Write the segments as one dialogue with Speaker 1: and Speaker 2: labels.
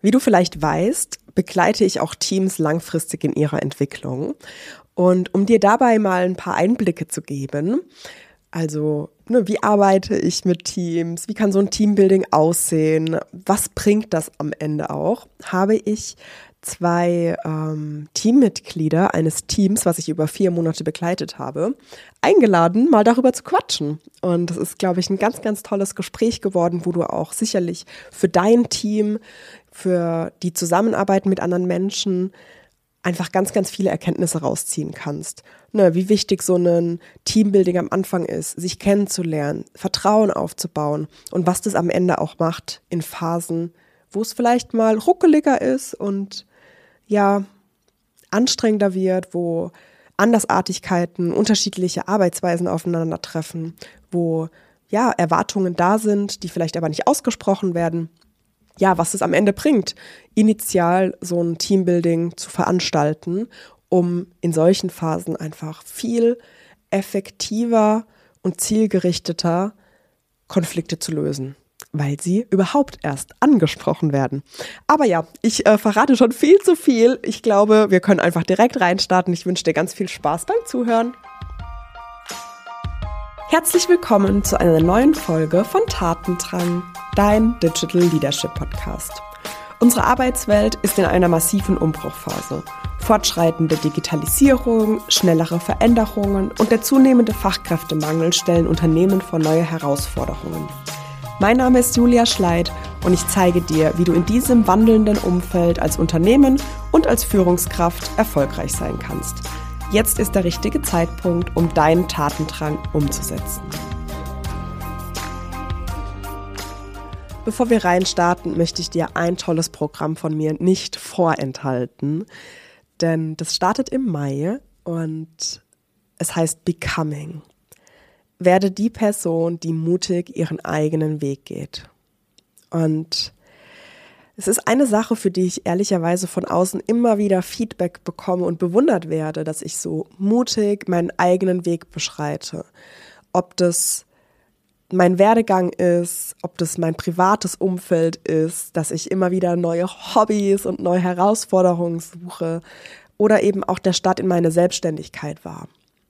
Speaker 1: Wie du vielleicht weißt, begleite ich auch Teams langfristig in ihrer Entwicklung. Und um dir dabei mal ein paar Einblicke zu geben, also ne, wie arbeite ich mit Teams, wie kann so ein Teambuilding aussehen, was bringt das am Ende auch, habe ich zwei ähm, Teammitglieder eines Teams, was ich über vier Monate begleitet habe, eingeladen, mal darüber zu quatschen. Und das ist, glaube ich, ein ganz, ganz tolles Gespräch geworden, wo du auch sicherlich für dein Team, für die Zusammenarbeit mit anderen Menschen einfach ganz, ganz viele Erkenntnisse rausziehen kannst. Ne, wie wichtig so ein Teambuilding am Anfang ist, sich kennenzulernen, Vertrauen aufzubauen und was das am Ende auch macht in Phasen, wo es vielleicht mal ruckeliger ist und ja anstrengender wird, wo Andersartigkeiten, unterschiedliche Arbeitsweisen aufeinandertreffen, wo ja Erwartungen da sind, die vielleicht aber nicht ausgesprochen werden. Ja, was es am Ende bringt, initial so ein Teambuilding zu veranstalten, um in solchen Phasen einfach viel effektiver und zielgerichteter Konflikte zu lösen weil sie überhaupt erst angesprochen werden. Aber ja, ich äh, verrate schon viel zu viel. Ich glaube, wir können einfach direkt reinstarten. Ich wünsche dir ganz viel Spaß beim Zuhören. Herzlich willkommen zu einer neuen Folge von Tatendrang, dein Digital Leadership Podcast. Unsere Arbeitswelt ist in einer massiven Umbruchphase. Fortschreitende Digitalisierung, schnellere Veränderungen und der zunehmende Fachkräftemangel stellen Unternehmen vor neue Herausforderungen. Mein Name ist Julia Schleid und ich zeige dir, wie du in diesem wandelnden Umfeld als Unternehmen und als Führungskraft erfolgreich sein kannst. Jetzt ist der richtige Zeitpunkt, um deinen Tatendrang umzusetzen. Bevor wir reinstarten, möchte ich dir ein tolles Programm von mir nicht vorenthalten, denn das startet im Mai und es heißt Becoming werde die Person, die mutig ihren eigenen Weg geht. Und es ist eine Sache, für die ich ehrlicherweise von außen immer wieder Feedback bekomme und bewundert werde, dass ich so mutig meinen eigenen Weg beschreite. Ob das mein Werdegang ist, ob das mein privates Umfeld ist, dass ich immer wieder neue Hobbys und neue Herausforderungen suche oder eben auch der Start in meine Selbstständigkeit war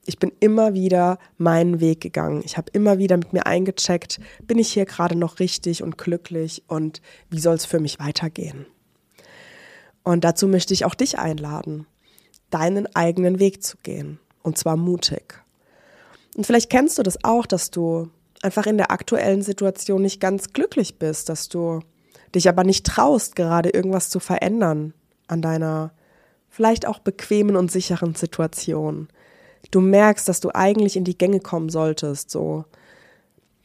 Speaker 1: ich bin immer wieder meinen Weg gegangen. Ich habe immer wieder mit mir eingecheckt, bin ich hier gerade noch richtig und glücklich und wie soll es für mich weitergehen? Und dazu möchte ich auch dich einladen, deinen eigenen Weg zu gehen. Und zwar mutig. Und vielleicht kennst du das auch, dass du einfach in der aktuellen Situation nicht ganz glücklich bist, dass du dich aber nicht traust, gerade irgendwas zu verändern an deiner vielleicht auch bequemen und sicheren Situation du merkst, dass du eigentlich in die Gänge kommen solltest, so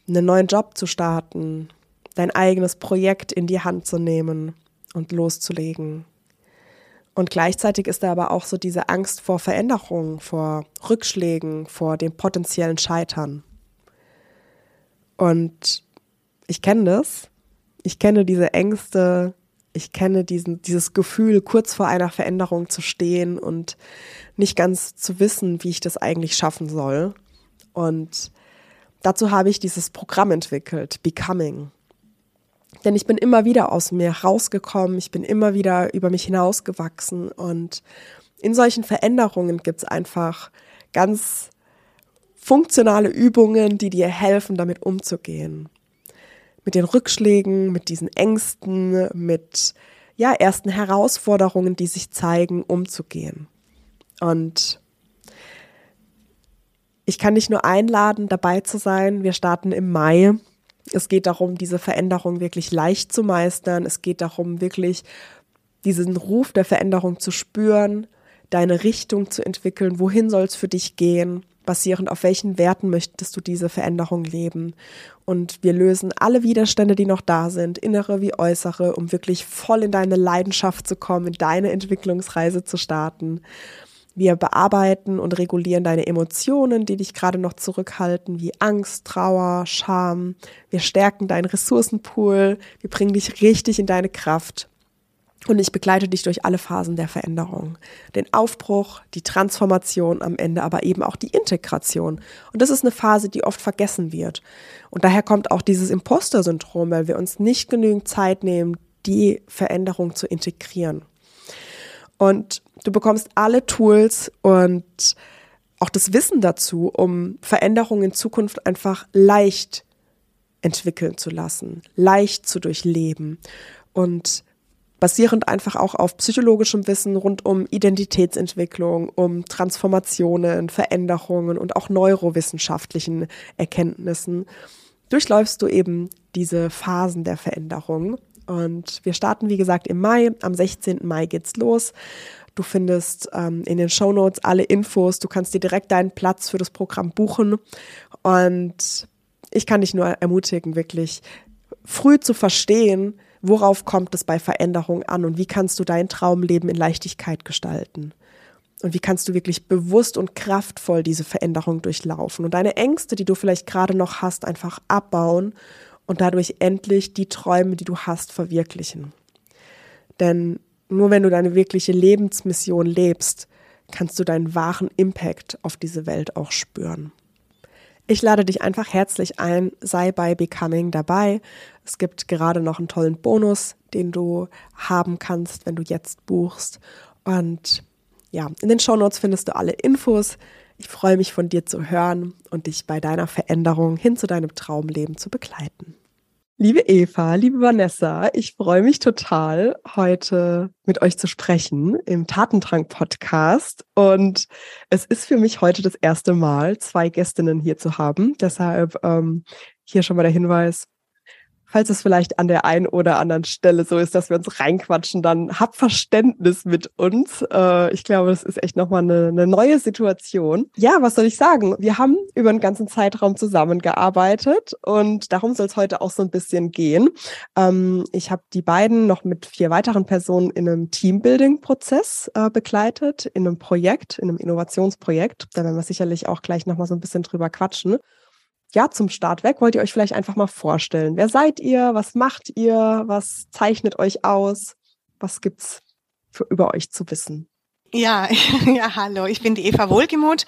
Speaker 1: einen neuen Job zu starten, dein eigenes Projekt in die Hand zu nehmen und loszulegen. Und gleichzeitig ist da aber auch so diese Angst vor Veränderungen, vor Rückschlägen, vor dem potenziellen Scheitern. Und ich kenne das. Ich kenne diese Ängste, ich kenne diesen, dieses Gefühl, kurz vor einer Veränderung zu stehen und nicht ganz zu wissen, wie ich das eigentlich schaffen soll. Und dazu habe ich dieses Programm entwickelt, Becoming. Denn ich bin immer wieder aus mir rausgekommen, ich bin immer wieder über mich hinausgewachsen und in solchen Veränderungen gibt es einfach ganz funktionale Übungen, die dir helfen, damit umzugehen mit den Rückschlägen, mit diesen Ängsten, mit ja, ersten Herausforderungen, die sich zeigen, umzugehen. Und ich kann dich nur einladen, dabei zu sein. Wir starten im Mai. Es geht darum, diese Veränderung wirklich leicht zu meistern. Es geht darum, wirklich diesen Ruf der Veränderung zu spüren, deine Richtung zu entwickeln. Wohin soll es für dich gehen? Basierend auf welchen Werten möchtest du diese Veränderung leben. Und wir lösen alle Widerstände, die noch da sind, innere wie äußere, um wirklich voll in deine Leidenschaft zu kommen, in deine Entwicklungsreise zu starten. Wir bearbeiten und regulieren deine Emotionen, die dich gerade noch zurückhalten, wie Angst, Trauer, Scham. Wir stärken deinen Ressourcenpool. Wir bringen dich richtig in deine Kraft. Und ich begleite dich durch alle Phasen der Veränderung. Den Aufbruch, die Transformation am Ende, aber eben auch die Integration. Und das ist eine Phase, die oft vergessen wird. Und daher kommt auch dieses Imposter-Syndrom, weil wir uns nicht genügend Zeit nehmen, die Veränderung zu integrieren. Und du bekommst alle Tools und auch das Wissen dazu, um Veränderungen in Zukunft einfach leicht entwickeln zu lassen, leicht zu durchleben und basierend einfach auch auf psychologischem Wissen rund um Identitätsentwicklung, um Transformationen, Veränderungen und auch neurowissenschaftlichen Erkenntnissen, durchläufst du eben diese Phasen der Veränderung. Und wir starten, wie gesagt, im Mai. Am 16. Mai geht's los. Du findest ähm, in den Show Notes alle Infos. Du kannst dir direkt deinen Platz für das Programm buchen. Und ich kann dich nur ermutigen, wirklich früh zu verstehen, worauf kommt es bei Veränderung an und wie kannst du dein Traumleben in Leichtigkeit gestalten. Und wie kannst du wirklich bewusst und kraftvoll diese Veränderung durchlaufen und deine Ängste, die du vielleicht gerade noch hast, einfach abbauen und dadurch endlich die Träume, die du hast, verwirklichen. Denn nur wenn du deine wirkliche Lebensmission lebst, kannst du deinen wahren Impact auf diese Welt auch spüren. Ich lade dich einfach herzlich ein, sei bei Becoming dabei. Es gibt gerade noch einen tollen Bonus, den du haben kannst, wenn du jetzt buchst. Und ja, in den Shownotes findest du alle Infos. Ich freue mich von dir zu hören und dich bei deiner Veränderung hin zu deinem Traumleben zu begleiten. Liebe Eva, liebe Vanessa, ich freue mich total, heute mit euch zu sprechen im Tatendrang-Podcast. Und es ist für mich heute das erste Mal, zwei Gästinnen hier zu haben. Deshalb ähm, hier schon mal der Hinweis, falls es vielleicht an der einen oder anderen Stelle so ist, dass wir uns reinquatschen, dann hab Verständnis mit uns. Äh, ich glaube, das ist echt nochmal eine, eine neue Situation. Ja, was soll ich sagen? Wir haben über einen ganzen Zeitraum zusammengearbeitet und darum soll es heute auch so ein bisschen gehen. Ähm, ich habe die beiden noch mit vier weiteren Personen in einem Teambuilding-Prozess äh, begleitet, in einem Projekt, in einem Innovationsprojekt. Da werden wir sicherlich auch gleich nochmal so ein bisschen drüber quatschen ja, zum Start weg wollt ihr euch vielleicht einfach mal vorstellen. Wer seid ihr? Was macht ihr? Was zeichnet euch aus? Was gibt's für über euch zu wissen?
Speaker 2: Ja, ja, hallo. Ich bin die Eva Wohlgemuth.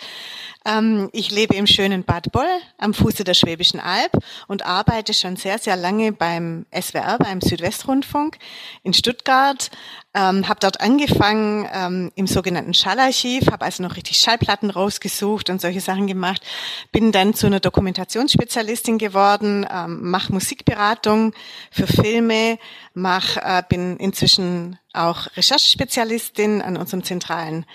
Speaker 2: Ähm, ich lebe im schönen Bad Boll am Fuße der Schwäbischen Alb und arbeite schon sehr, sehr lange beim SWR, beim Südwestrundfunk in Stuttgart. Ähm, habe dort angefangen ähm, im sogenannten Schallarchiv, habe also noch richtig Schallplatten rausgesucht und solche Sachen gemacht. Bin dann zu einer Dokumentationsspezialistin geworden, ähm, mache Musikberatung für Filme, mach, äh, bin inzwischen auch Recherchespezialistin an unserem zentralen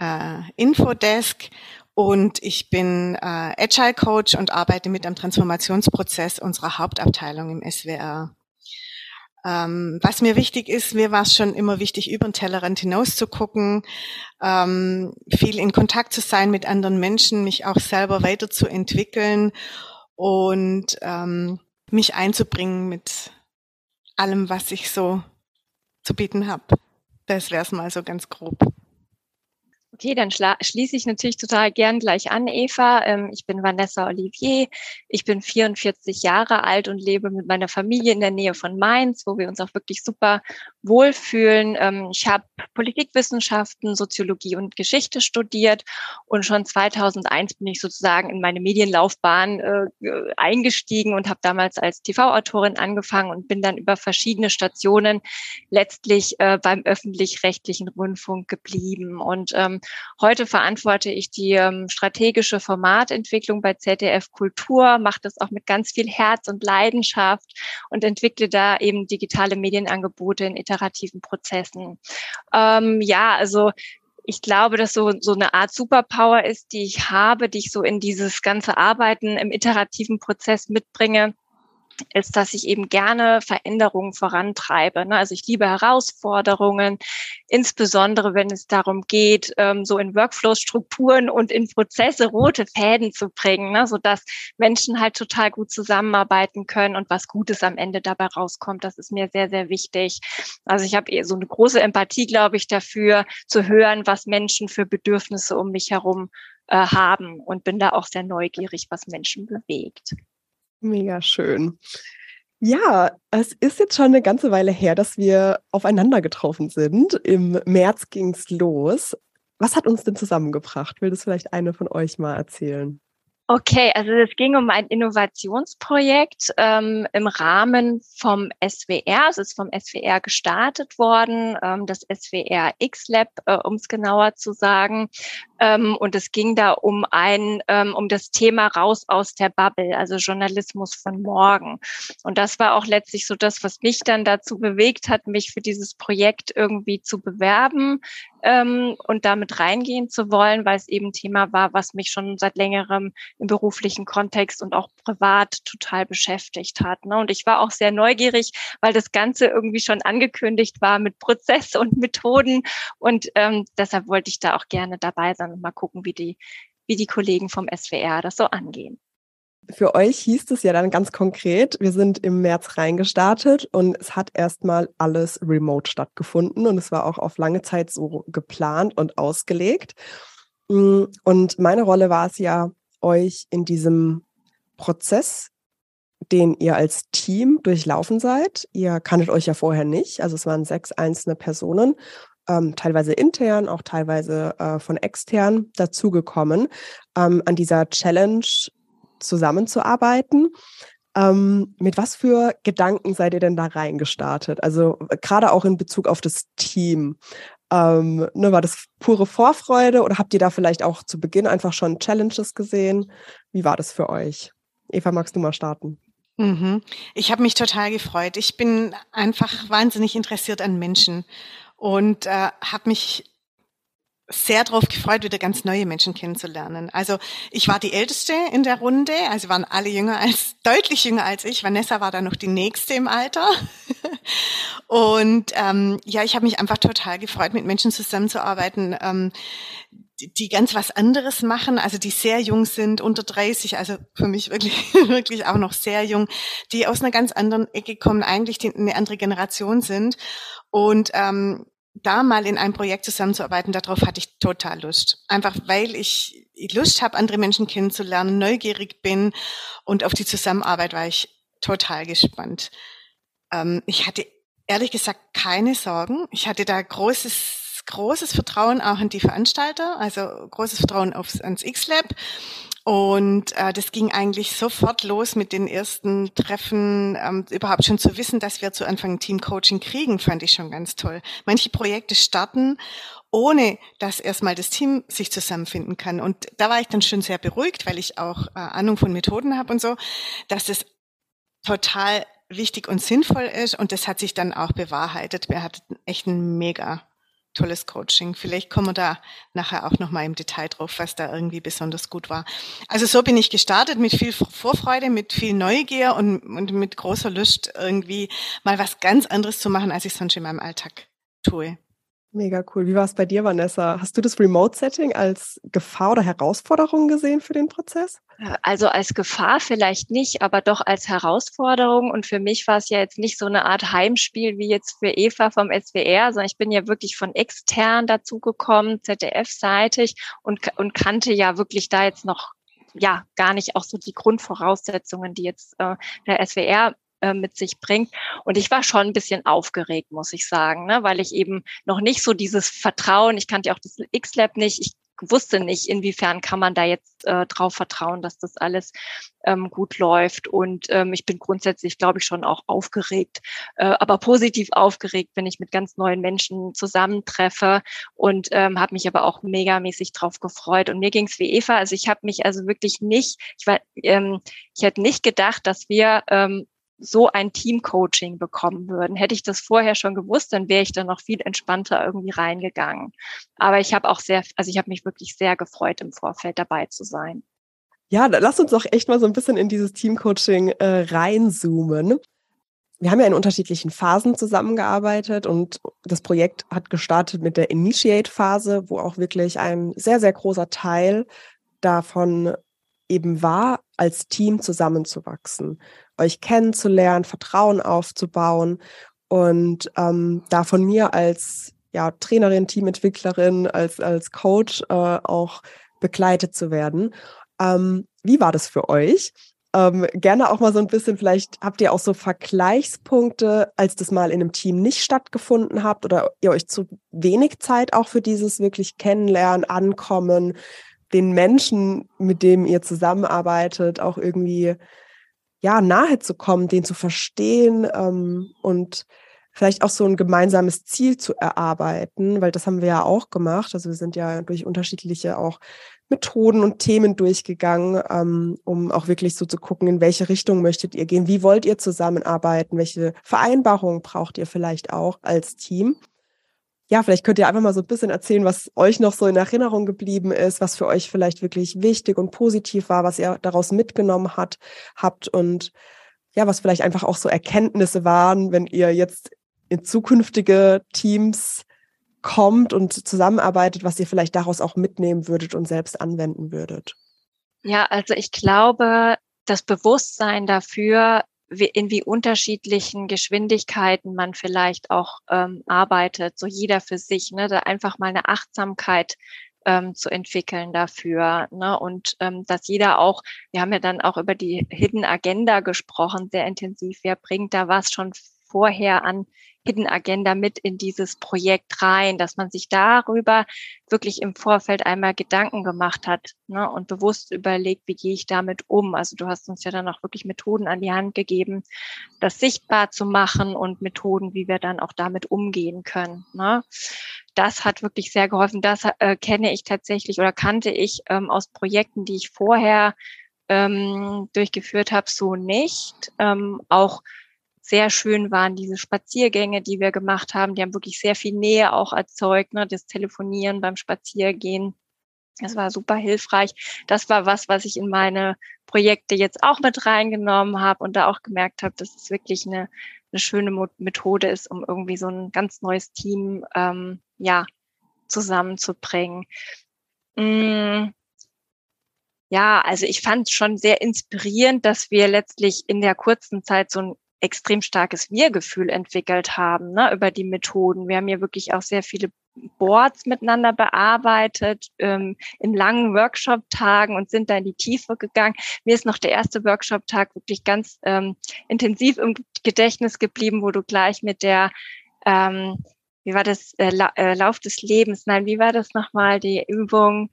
Speaker 2: äh, Infodesk und ich bin äh, Agile Coach und arbeite mit am Transformationsprozess unserer Hauptabteilung im SWR. Ähm, was mir wichtig ist, mir war es schon immer wichtig, über den Tellerrand hinaus zu gucken, ähm, viel in Kontakt zu sein mit anderen Menschen, mich auch selber weiterzuentwickeln und ähm, mich einzubringen mit allem, was ich so zu bieten habe. Das wäre es mal so ganz grob.
Speaker 3: Okay, dann schließe ich natürlich total gern gleich an, Eva. Ähm, ich bin Vanessa Olivier. Ich bin 44 Jahre alt und lebe mit meiner Familie in der Nähe von Mainz, wo wir uns auch wirklich super wohlfühlen. Ähm, ich habe Politikwissenschaften, Soziologie und Geschichte studiert und schon 2001 bin ich sozusagen in meine Medienlaufbahn äh, eingestiegen und habe damals als TV-Autorin angefangen und bin dann über verschiedene Stationen letztlich äh, beim öffentlich-rechtlichen Rundfunk geblieben. Und ähm, Heute verantworte ich die ähm, strategische Formatentwicklung bei ZDF Kultur, mache das auch mit ganz viel Herz und Leidenschaft und entwickle da eben digitale Medienangebote in iterativen Prozessen. Ähm, ja, also ich glaube, dass so, so eine Art Superpower ist, die ich habe, die ich so in dieses ganze Arbeiten im iterativen Prozess mitbringe ist, dass ich eben gerne Veränderungen vorantreibe. Ne? Also ich liebe Herausforderungen, insbesondere wenn es darum geht, ähm, so in Workflow-Strukturen und in Prozesse rote Fäden zu bringen, ne? sodass Menschen halt total gut zusammenarbeiten können und was Gutes am Ende dabei rauskommt. Das ist mir sehr, sehr wichtig. Also ich habe eher so eine große Empathie, glaube ich, dafür zu hören, was Menschen für Bedürfnisse um mich herum äh, haben und bin da auch sehr neugierig, was Menschen bewegt.
Speaker 1: Mega schön. Ja, es ist jetzt schon eine ganze Weile her, dass wir aufeinander getroffen sind. Im März ging es los. Was hat uns denn zusammengebracht? Will das vielleicht eine von euch mal erzählen?
Speaker 3: Okay, also es ging um ein Innovationsprojekt ähm, im Rahmen vom SWR. Es ist vom SWR gestartet worden, ähm, das SWR X-Lab, äh, um es genauer zu sagen. Ähm, und es ging da um ein, ähm, um das Thema raus aus der Bubble, also Journalismus von morgen. Und das war auch letztlich so das, was mich dann dazu bewegt hat, mich für dieses Projekt irgendwie zu bewerben ähm, und damit reingehen zu wollen, weil es eben Thema war, was mich schon seit längerem im beruflichen Kontext und auch privat total beschäftigt hat. Ne? Und ich war auch sehr neugierig, weil das Ganze irgendwie schon angekündigt war mit Prozess und Methoden. Und ähm, deshalb wollte ich da auch gerne dabei sein und mal gucken, wie die, wie die Kollegen vom SWR das so angehen.
Speaker 1: Für euch hieß es ja dann ganz konkret, wir sind im März reingestartet und es hat erstmal alles remote stattgefunden und es war auch auf lange Zeit so geplant und ausgelegt. Und meine Rolle war es ja, euch in diesem Prozess, den ihr als Team durchlaufen seid, ihr kanntet euch ja vorher nicht, also es waren sechs einzelne Personen, ähm, teilweise intern, auch teilweise äh, von extern dazugekommen, ähm, an dieser Challenge zusammenzuarbeiten. Ähm, mit was für Gedanken seid ihr denn da reingestartet? Also gerade auch in Bezug auf das Team. Ähm, ne, war das pure Vorfreude oder habt ihr da vielleicht auch zu Beginn einfach schon Challenges gesehen? Wie war das für euch? Eva, magst du mal starten?
Speaker 2: Mhm. Ich habe mich total gefreut. Ich bin einfach wahnsinnig interessiert an Menschen und äh, habe mich sehr darauf gefreut, wieder ganz neue Menschen kennenzulernen. Also ich war die Älteste in der Runde, also waren alle jünger als, deutlich jünger als ich. Vanessa war dann noch die Nächste im Alter. Und ähm, ja, ich habe mich einfach total gefreut, mit Menschen zusammenzuarbeiten, ähm, die, die ganz was anderes machen, also die sehr jung sind, unter 30, also für mich wirklich, wirklich auch noch sehr jung, die aus einer ganz anderen Ecke kommen, eigentlich die, eine andere Generation sind. Und ähm, da mal in einem Projekt zusammenzuarbeiten, darauf hatte ich total Lust. Einfach weil ich Lust habe, andere Menschen kennenzulernen, neugierig bin und auf die Zusammenarbeit war ich total gespannt. Ähm, ich hatte ehrlich gesagt keine Sorgen. Ich hatte da großes, großes Vertrauen auch in die Veranstalter, also großes Vertrauen aufs, ans X-Lab und äh, das ging eigentlich sofort los mit den ersten Treffen. Ähm, überhaupt schon zu wissen, dass wir zu Anfang Teamcoaching kriegen, fand ich schon ganz toll. Manche Projekte starten, ohne dass erstmal das Team sich zusammenfinden kann. Und da war ich dann schon sehr beruhigt, weil ich auch äh, Ahnung von Methoden habe und so, dass das total wichtig und sinnvoll ist. Und das hat sich dann auch bewahrheitet. Wir hatten echt ein mega tolles Coaching. Vielleicht kommen wir da nachher auch nochmal im Detail drauf, was da irgendwie besonders gut war. Also so bin ich gestartet mit viel Vorfreude, mit viel Neugier und, und mit großer Lust irgendwie mal was ganz anderes zu machen, als ich sonst in meinem Alltag tue.
Speaker 1: Mega cool. Wie war es bei dir, Vanessa? Hast du das Remote-Setting als Gefahr oder Herausforderung gesehen für den Prozess?
Speaker 3: Also als Gefahr vielleicht nicht, aber doch als Herausforderung. Und für mich war es ja jetzt nicht so eine Art Heimspiel wie jetzt für Eva vom SWR, sondern ich bin ja wirklich von extern dazugekommen, ZDF-seitig und, und kannte ja wirklich da jetzt noch ja gar nicht auch so die Grundvoraussetzungen, die jetzt äh, der SWR äh, mit sich bringt. Und ich war schon ein bisschen aufgeregt, muss ich sagen, ne? weil ich eben noch nicht so dieses Vertrauen, ich kannte ja auch das X-Lab nicht, ich wusste nicht, inwiefern kann man da jetzt äh, drauf vertrauen, dass das alles ähm, gut läuft. Und ähm, ich bin grundsätzlich, glaube ich, schon auch aufgeregt, äh, aber positiv aufgeregt, wenn ich mit ganz neuen Menschen zusammentreffe und ähm, habe mich aber auch megamäßig drauf gefreut. Und mir ging es wie Eva, also ich habe mich also wirklich nicht, ich war, ähm, ich hätte nicht gedacht, dass wir ähm, so ein Team-Coaching bekommen würden. Hätte ich das vorher schon gewusst, dann wäre ich da noch viel entspannter irgendwie reingegangen. Aber ich habe auch sehr, also ich habe mich wirklich sehr gefreut, im Vorfeld dabei zu sein.
Speaker 1: Ja, lass uns doch echt mal so ein bisschen in dieses Team-Coaching äh, reinzoomen. Wir haben ja in unterschiedlichen Phasen zusammengearbeitet und das Projekt hat gestartet mit der Initiate-Phase, wo auch wirklich ein sehr, sehr großer Teil davon eben war, als Team zusammenzuwachsen, euch kennenzulernen, Vertrauen aufzubauen und ähm, da von mir als ja, Trainerin, Teamentwicklerin, als, als Coach äh, auch begleitet zu werden. Ähm, wie war das für euch? Ähm, gerne auch mal so ein bisschen, vielleicht habt ihr auch so Vergleichspunkte, als das mal in einem Team nicht stattgefunden habt oder ihr euch zu wenig Zeit auch für dieses wirklich Kennenlernen, Ankommen, den Menschen, mit dem ihr zusammenarbeitet, auch irgendwie ja nahe zu kommen, den zu verstehen ähm, und vielleicht auch so ein gemeinsames Ziel zu erarbeiten, weil das haben wir ja auch gemacht. Also wir sind ja durch unterschiedliche auch Methoden und Themen durchgegangen, ähm, um auch wirklich so zu gucken, in welche Richtung möchtet ihr gehen, wie wollt ihr zusammenarbeiten, welche Vereinbarungen braucht ihr vielleicht auch als Team ja, vielleicht könnt ihr einfach mal so ein bisschen erzählen, was euch noch so in Erinnerung geblieben ist, was für euch vielleicht wirklich wichtig und positiv war, was ihr daraus mitgenommen hat, habt und ja, was vielleicht einfach auch so Erkenntnisse waren, wenn ihr jetzt in zukünftige Teams kommt und zusammenarbeitet, was ihr vielleicht daraus auch mitnehmen würdet und selbst anwenden würdet.
Speaker 3: Ja, also ich glaube, das Bewusstsein dafür, in wie unterschiedlichen Geschwindigkeiten man vielleicht auch ähm, arbeitet, so jeder für sich, ne, da einfach mal eine Achtsamkeit ähm, zu entwickeln dafür. Ne? Und ähm, dass jeder auch, wir haben ja dann auch über die Hidden Agenda gesprochen, sehr intensiv, wer bringt da was schon vorher an Hidden Agenda mit in dieses Projekt rein, dass man sich darüber wirklich im Vorfeld einmal Gedanken gemacht hat ne, und bewusst überlegt, wie gehe ich damit um. Also du hast uns ja dann auch wirklich Methoden an die Hand gegeben, das sichtbar zu machen und Methoden, wie wir dann auch damit umgehen können. Ne. Das hat wirklich sehr geholfen. Das äh, kenne ich tatsächlich oder kannte ich ähm, aus Projekten, die ich vorher ähm, durchgeführt habe, so nicht. Ähm, auch sehr schön waren diese Spaziergänge, die wir gemacht haben. Die haben wirklich sehr viel Nähe auch erzeugt, ne? das Telefonieren beim Spaziergehen. Das war super hilfreich. Das war was, was ich in meine Projekte jetzt auch mit reingenommen habe und da auch gemerkt habe, dass es wirklich eine, eine schöne Methode ist, um irgendwie so ein ganz neues Team ähm, ja zusammenzubringen. Mm. Ja, also ich fand es schon sehr inspirierend, dass wir letztlich in der kurzen Zeit so ein extrem starkes Wir-Gefühl entwickelt haben ne, über die Methoden. Wir haben ja wirklich auch sehr viele Boards miteinander bearbeitet ähm, in langen Workshop-Tagen und sind da in die Tiefe gegangen. Mir ist noch der erste Workshop-Tag wirklich ganz ähm, intensiv im Gedächtnis geblieben, wo du gleich mit der ähm, wie war das, äh, äh, Lauf des Lebens, nein, wie war das nochmal, die Übung?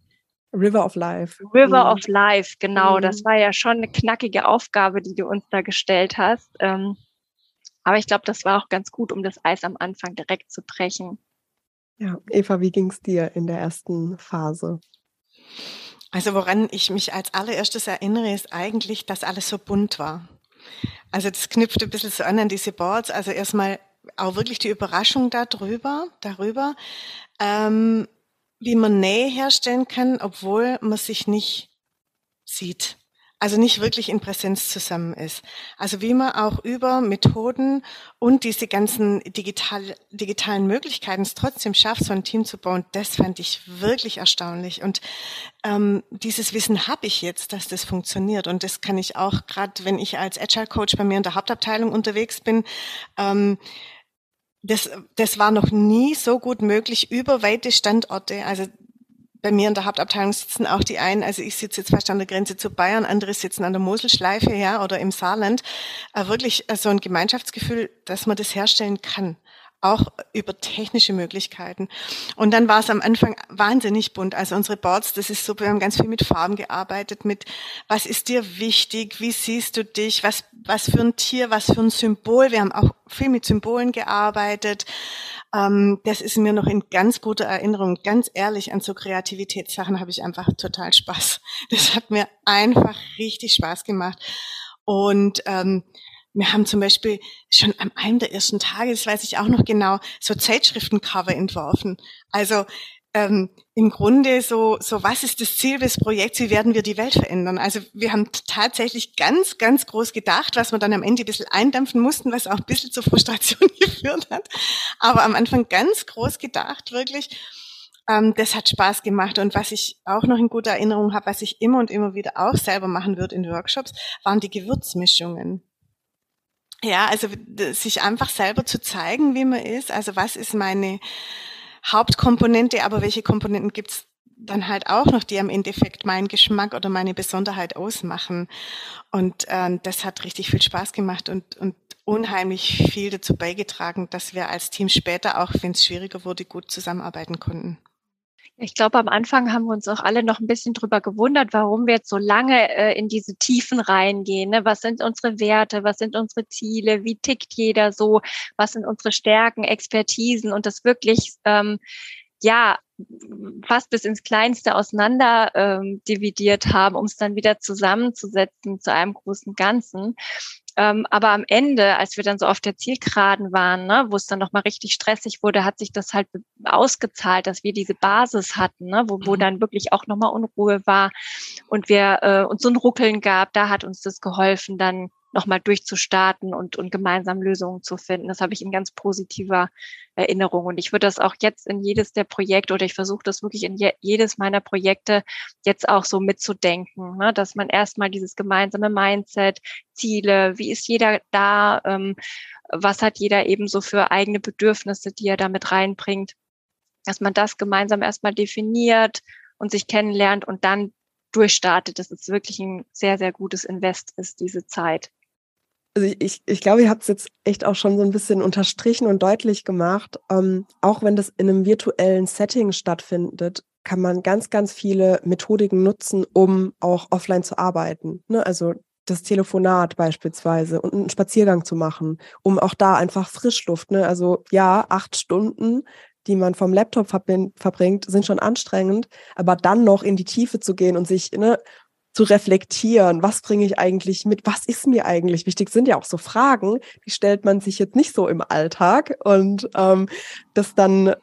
Speaker 1: River of Life.
Speaker 3: River mhm. of Life, genau. Mhm. Das war ja schon eine knackige Aufgabe, die du uns da gestellt hast. Ähm, aber ich glaube, das war auch ganz gut, um das Eis am Anfang direkt zu brechen.
Speaker 1: Ja, Eva, wie ging es dir in der ersten Phase?
Speaker 2: Also woran ich mich als allererstes erinnere, ist eigentlich, dass alles so bunt war. Also das knüpft ein bisschen so an an diese Boards. Also erstmal auch wirklich die Überraschung darüber, darüber. Ähm, wie man Nähe herstellen kann, obwohl man sich nicht sieht. Also nicht wirklich in Präsenz zusammen ist. Also wie man auch über Methoden und diese ganzen digital, digitalen Möglichkeiten es trotzdem schafft, so ein Team zu bauen, das fand ich wirklich erstaunlich. Und ähm, dieses Wissen habe ich jetzt, dass das funktioniert. Und das kann ich auch, gerade wenn ich als Agile Coach bei mir in der Hauptabteilung unterwegs bin, ähm, das, das war noch nie so gut möglich über weite Standorte. Also bei mir in der Hauptabteilung sitzen auch die einen, also ich sitze jetzt fast an der Grenze zu Bayern, andere sitzen an der Moselschleife, ja, oder im Saarland. Äh, wirklich äh, so ein Gemeinschaftsgefühl, dass man das herstellen kann auch über technische Möglichkeiten. Und dann war es am Anfang wahnsinnig bunt. Also unsere Boards, das ist super, wir haben ganz viel mit Farben gearbeitet, mit was ist dir wichtig, wie siehst du dich, was, was für ein Tier, was für ein Symbol. Wir haben auch viel mit Symbolen gearbeitet. Ähm, das ist mir noch in ganz guter Erinnerung. Ganz ehrlich, an so Kreativitätssachen habe ich einfach total Spaß. Das hat mir einfach richtig Spaß gemacht. Und ähm, wir haben zum Beispiel schon am einem der ersten Tage, das weiß ich auch noch genau, so Zeitschriftencover entworfen. Also ähm, im Grunde so, so, was ist das Ziel des Projekts, wie werden wir die Welt verändern? Also wir haben tatsächlich ganz, ganz groß gedacht, was wir dann am Ende ein bisschen eindampfen mussten, was auch ein bisschen zur Frustration geführt hat. Aber am Anfang ganz groß gedacht, wirklich. Ähm, das hat Spaß gemacht. Und was ich auch noch in guter Erinnerung habe, was ich immer und immer wieder auch selber machen würde in Workshops, waren die Gewürzmischungen. Ja, also sich einfach selber zu zeigen, wie man ist. Also was ist meine Hauptkomponente, aber welche Komponenten gibt's dann halt auch noch, die am Endeffekt meinen Geschmack oder meine Besonderheit ausmachen. Und äh, das hat richtig viel Spaß gemacht und, und unheimlich viel dazu beigetragen, dass wir als Team später, auch wenn es schwieriger wurde, gut zusammenarbeiten konnten.
Speaker 3: Ich glaube, am Anfang haben wir uns auch alle noch ein bisschen drüber gewundert, warum wir jetzt so lange äh, in diese Tiefen reingehen. Ne? Was sind unsere Werte? Was sind unsere Ziele? Wie tickt jeder so? Was sind unsere Stärken, Expertisen? Und das wirklich, ähm, ja, fast bis ins Kleinste auseinander ähm, dividiert haben, um es dann wieder zusammenzusetzen zu einem großen Ganzen. Ähm, aber am Ende, als wir dann so auf der Zielgeraden waren, ne, wo es dann nochmal richtig stressig wurde, hat sich das halt ausgezahlt, dass wir diese Basis hatten, ne, wo, wo mhm. dann wirklich auch nochmal Unruhe war und wir äh, uns so ein Ruckeln gab. Da hat uns das geholfen, dann nochmal durchzustarten und, und gemeinsam Lösungen zu finden. Das habe ich in ganz positiver Erinnerung. Und ich würde das auch jetzt in jedes der Projekte oder ich versuche das wirklich in je, jedes meiner Projekte jetzt auch so mitzudenken, ne? dass man erstmal dieses gemeinsame Mindset, Ziele, wie ist jeder da, ähm, was hat jeder eben so für eigene Bedürfnisse, die er damit reinbringt, dass man das gemeinsam erstmal definiert und sich kennenlernt und dann durchstartet, dass es wirklich ein sehr, sehr gutes Invest ist, diese Zeit.
Speaker 1: Also ich, ich glaube, ihr habt es jetzt echt auch schon so ein bisschen unterstrichen und deutlich gemacht. Ähm, auch wenn das in einem virtuellen Setting stattfindet, kann man ganz, ganz viele Methodiken nutzen, um auch offline zu arbeiten. Ne? Also das Telefonat beispielsweise und einen Spaziergang zu machen, um auch da einfach Frischluft. Ne? Also ja, acht Stunden, die man vom Laptop verbringt, sind schon anstrengend, aber dann noch in die Tiefe zu gehen und sich ne, zu reflektieren, was bringe ich eigentlich mit, was ist mir eigentlich wichtig, sind ja auch so Fragen, die stellt man sich jetzt nicht so im Alltag und ähm, das dann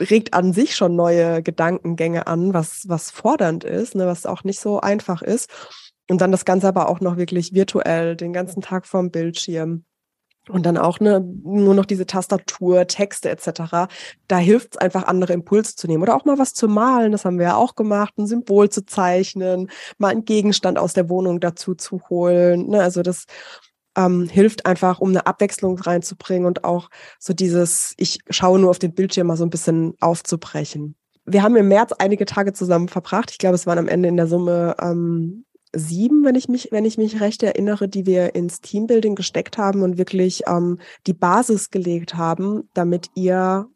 Speaker 1: regt an sich schon neue Gedankengänge an, was, was fordernd ist, ne, was auch nicht so einfach ist. Und dann das Ganze aber auch noch wirklich virtuell, den ganzen Tag vorm Bildschirm und dann auch ne, nur noch diese Tastatur, Texte etc. Da hilft es einfach, andere Impulse zu nehmen oder auch mal was zu malen. Das haben wir ja auch gemacht, ein Symbol zu zeichnen, mal einen Gegenstand aus der Wohnung dazu zu holen. Ne? Also das ähm, hilft einfach, um eine Abwechslung reinzubringen und auch so dieses, ich schaue nur auf den Bildschirm mal so ein bisschen aufzubrechen. Wir haben im März einige Tage zusammen verbracht. Ich glaube, es waren am Ende in der Summe ähm, sieben, wenn ich mich, wenn ich mich recht erinnere, die wir ins Teambuilding gesteckt haben und wirklich ähm, die Basis gelegt haben, damit ihr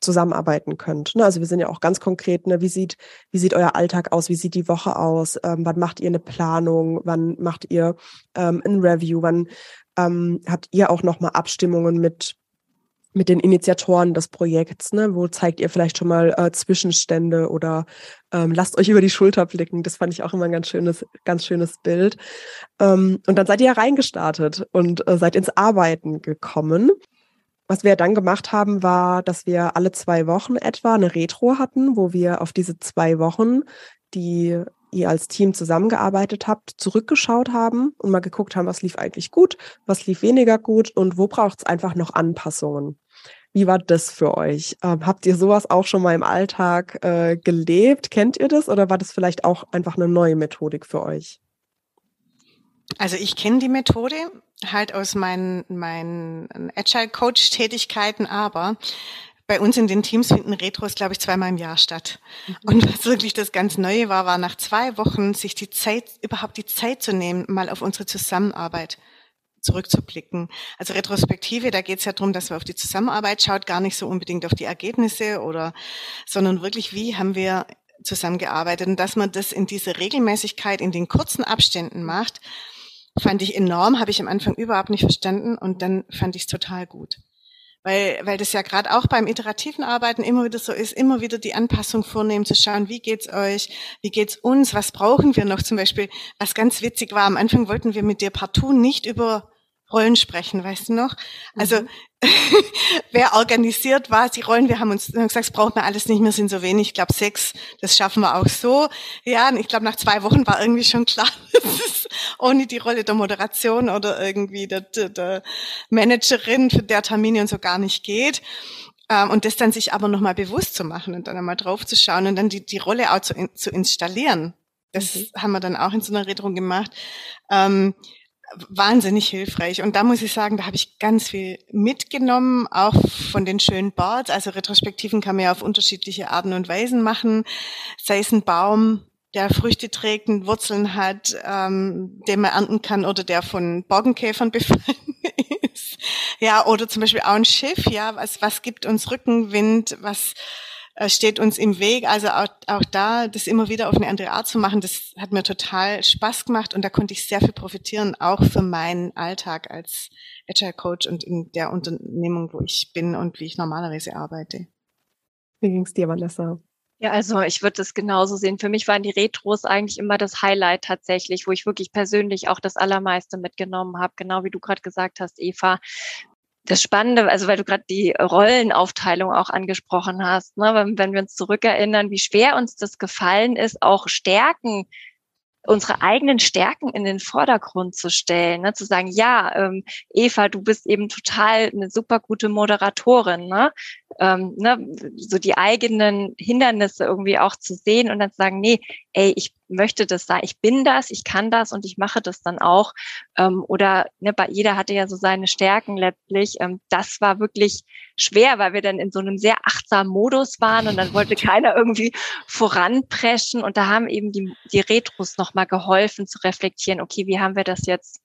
Speaker 1: zusammenarbeiten könnt. Ne? Also wir sind ja auch ganz konkret, ne? wie sieht, wie sieht euer Alltag aus, wie sieht die Woche aus, ähm, wann macht ihr eine Planung, wann macht ihr ähm, ein Review, wann ähm, habt ihr auch nochmal Abstimmungen mit mit den Initiatoren des Projekts, ne? Wo zeigt ihr vielleicht schon mal äh, Zwischenstände oder ähm, lasst euch über die Schulter blicken. Das fand ich auch immer ein ganz schönes, ganz schönes Bild. Ähm, und dann seid ihr ja reingestartet und äh, seid ins Arbeiten gekommen. Was wir dann gemacht haben, war, dass wir alle zwei Wochen etwa eine Retro hatten, wo wir auf diese zwei Wochen, die ihr als Team zusammengearbeitet habt, zurückgeschaut haben und mal geguckt haben, was lief eigentlich gut, was lief weniger gut und wo braucht es einfach noch Anpassungen. Wie war das für euch? Ähm, habt ihr sowas auch schon mal im Alltag äh, gelebt? Kennt ihr das oder war das vielleicht auch einfach eine neue Methodik für euch?
Speaker 2: Also ich kenne die Methode halt aus meinen, meinen Agile Coach Tätigkeiten, aber bei uns in den Teams finden Retros, glaube ich, zweimal im Jahr statt. Mhm. Und was wirklich das ganz Neue war, war nach zwei Wochen sich die Zeit, überhaupt die Zeit zu nehmen, mal auf unsere Zusammenarbeit zurückzublicken. Also Retrospektive, da geht es ja darum, dass man auf die Zusammenarbeit schaut, gar nicht so unbedingt auf die Ergebnisse oder, sondern wirklich, wie haben wir zusammengearbeitet und dass man das in diese Regelmäßigkeit, in den kurzen Abständen macht, fand ich enorm, habe ich am Anfang überhaupt nicht verstanden und dann fand ich es total gut. Weil, weil das ja gerade auch beim iterativen Arbeiten immer wieder so ist, immer wieder die Anpassung vornehmen, zu schauen, wie geht's euch, wie geht's uns, was brauchen wir noch zum Beispiel. Was ganz witzig war, am Anfang wollten wir mit dir partout nicht über Rollen sprechen, weißt du noch? Also mhm. wer organisiert war, die Rollen, wir haben uns gesagt, es braucht man alles nicht mehr, sind so wenig, ich glaube sechs, das schaffen wir auch so. Ja, und ich glaube nach zwei Wochen war irgendwie schon klar, dass es ohne die Rolle der Moderation oder irgendwie der, der, der Managerin für der Termine und so gar nicht geht. Ähm, und das dann sich aber nochmal bewusst zu machen und dann einmal drauf zu schauen und dann die, die Rolle auch zu, zu installieren. Das mhm. haben wir dann auch in so einer Redung gemacht. Ähm, wahnsinnig hilfreich. Und da muss ich sagen, da habe ich ganz viel mitgenommen, auch von den schönen Boards. Also Retrospektiven kann man ja auf unterschiedliche Arten und Weisen machen. Sei es ein Baum, der Früchte trägt und Wurzeln hat, ähm, den man ernten kann oder der von Borkenkäfern befallen ist. Ja, oder zum Beispiel auch ein Schiff, ja, was, was gibt uns Rückenwind, was steht uns im Weg. Also auch, auch da, das immer wieder auf eine andere Art zu machen, das hat mir total Spaß gemacht und da konnte ich sehr viel profitieren, auch für meinen Alltag als Agile Coach und in der Unternehmung, wo ich bin und wie ich normalerweise arbeite.
Speaker 1: Wie ging es dir, Vanessa?
Speaker 3: Ja, also ich würde das genauso sehen. Für mich waren die Retros eigentlich immer das Highlight tatsächlich, wo ich wirklich persönlich auch das Allermeiste mitgenommen habe, genau wie du gerade gesagt hast, Eva. Das Spannende, also weil du gerade die Rollenaufteilung auch angesprochen hast, ne, wenn, wenn wir uns zurückerinnern, wie schwer uns das gefallen ist, auch Stärken unsere eigenen Stärken in den Vordergrund zu stellen, ne? zu sagen, ja, ähm, Eva, du bist eben total eine super gute Moderatorin, ne? ähm, ne, so die eigenen Hindernisse irgendwie auch zu sehen und dann zu sagen, nee, ey, ich möchte das sein, ich bin das, ich kann das und ich mache das dann auch. Ähm, oder ne, bei jeder hatte ja so seine Stärken letztlich. Ähm, das war wirklich schwer, weil wir dann in so einem sehr achtsamen Modus waren und dann wollte keiner irgendwie voranpreschen und da haben eben die, die Retros nochmal geholfen zu reflektieren, okay, wie haben wir das jetzt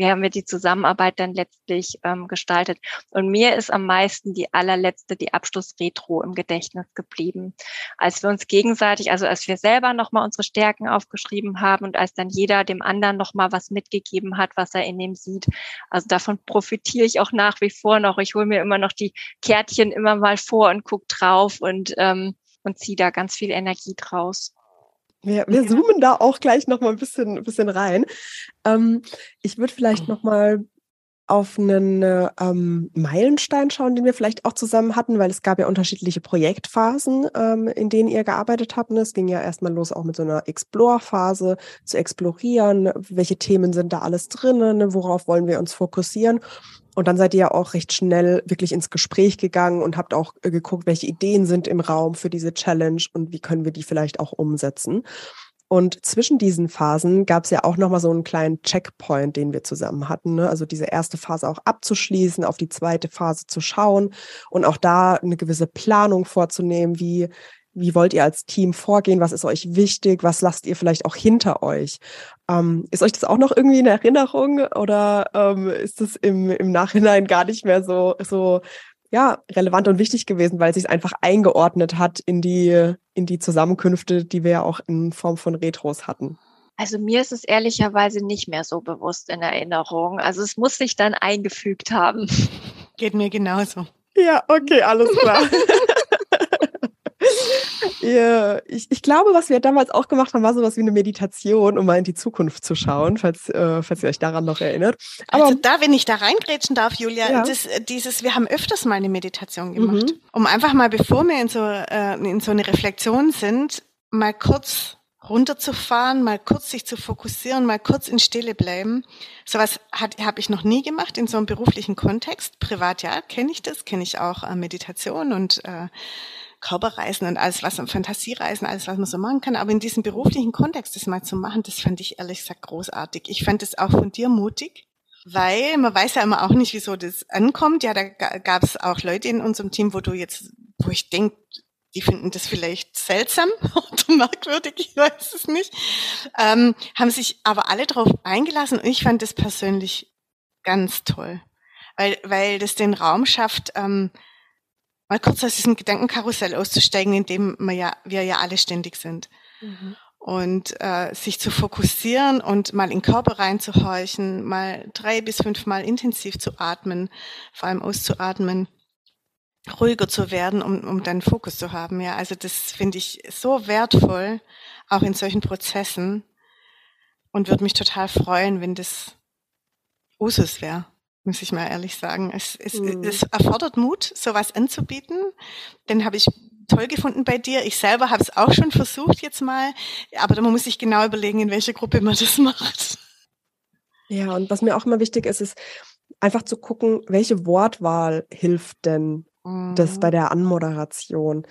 Speaker 3: wie haben wir die Zusammenarbeit dann letztlich ähm, gestaltet. Und mir ist am meisten die allerletzte, die Abschlussretro im Gedächtnis geblieben. Als wir uns gegenseitig, also als wir selber nochmal unsere Stärken aufgeschrieben haben und als dann jeder dem anderen nochmal was mitgegeben hat, was er in dem sieht. Also davon profitiere ich auch nach wie vor noch. Ich hole mir immer noch die Kärtchen immer mal vor und gucke drauf und, ähm, und ziehe da ganz viel Energie draus.
Speaker 1: Wir, wir zoomen da auch gleich noch mal ein bisschen, ein bisschen rein. Ähm, ich würde vielleicht noch mal auf einen ähm, Meilenstein schauen, den wir vielleicht auch zusammen hatten, weil es gab ja unterschiedliche Projektphasen, ähm, in denen ihr gearbeitet habt. Es ging ja erstmal los auch mit so einer Explore-Phase, zu explorieren, welche Themen sind da alles drin, ne, worauf wollen wir uns fokussieren. Und dann seid ihr ja auch recht schnell wirklich ins Gespräch gegangen und habt auch äh, geguckt, welche Ideen sind im Raum für diese Challenge und wie können wir die vielleicht auch umsetzen. Und zwischen diesen Phasen gab es ja auch nochmal so einen kleinen Checkpoint, den wir zusammen hatten. Ne? Also diese erste Phase auch abzuschließen, auf die zweite Phase zu schauen und auch da eine gewisse Planung vorzunehmen, wie, wie wollt ihr als Team vorgehen, was ist euch wichtig, was lasst ihr vielleicht auch hinter euch. Ähm, ist euch das auch noch irgendwie in Erinnerung oder ähm, ist das im, im Nachhinein gar nicht mehr so, so ja, relevant und wichtig gewesen, weil es sich einfach eingeordnet hat in die, in die Zusammenkünfte, die wir ja auch in Form von Retros hatten.
Speaker 3: Also mir ist es ehrlicherweise nicht mehr so bewusst in Erinnerung. Also es muss sich dann eingefügt haben.
Speaker 2: Geht mir genauso.
Speaker 1: Ja, okay, alles klar. Ja, ich, ich glaube, was wir damals auch gemacht haben, war sowas wie eine Meditation, um mal in die Zukunft zu schauen, falls, äh, falls ihr euch daran noch erinnert.
Speaker 2: Aber, also da, wenn ich da reingrätschen darf, Julia, ja. das, äh, dieses, wir haben öfters mal eine Meditation gemacht, mhm. um einfach mal, bevor wir in so, äh, in so eine Reflexion sind, mal kurz runterzufahren, mal kurz sich zu fokussieren, mal kurz in Stille bleiben. Sowas habe ich noch nie gemacht in so einem beruflichen Kontext. Privat ja, kenne ich das, kenne ich auch äh, Meditation und äh, Körperreisen und alles, was Fantasiereisen, alles, was man so machen kann. Aber in diesem beruflichen Kontext das mal zu machen, das fand ich ehrlich gesagt großartig. Ich fand es auch von dir mutig, weil man weiß ja immer auch nicht, wieso das ankommt. Ja, da gab es auch Leute in unserem Team, wo du jetzt, wo ich denke, die finden das vielleicht seltsam oder merkwürdig, ich weiß es nicht, ähm, haben sich aber alle darauf eingelassen und ich fand das persönlich ganz toll, weil, weil das den Raum schafft, ähm, mal kurz aus diesem Gedankenkarussell auszusteigen, in dem wir ja, wir ja alle ständig sind. Mhm. Und äh, sich zu fokussieren und mal in den Körper reinzuhorchen, mal drei bis fünf Mal intensiv zu atmen, vor allem auszuatmen, ruhiger zu werden, um, um dann Fokus zu haben. Ja, also das finde ich so wertvoll, auch in solchen Prozessen und würde mich total freuen, wenn das Usus wäre muss ich mal ehrlich sagen. Es, es, mhm. es erfordert Mut, sowas anzubieten. Den habe ich toll gefunden bei dir. Ich selber habe es auch schon versucht jetzt mal, aber man muss sich genau überlegen, in welcher Gruppe man das macht.
Speaker 1: Ja, und was mir auch immer wichtig ist, ist einfach zu gucken, welche Wortwahl hilft denn mhm. das bei mhm. der Anmoderation.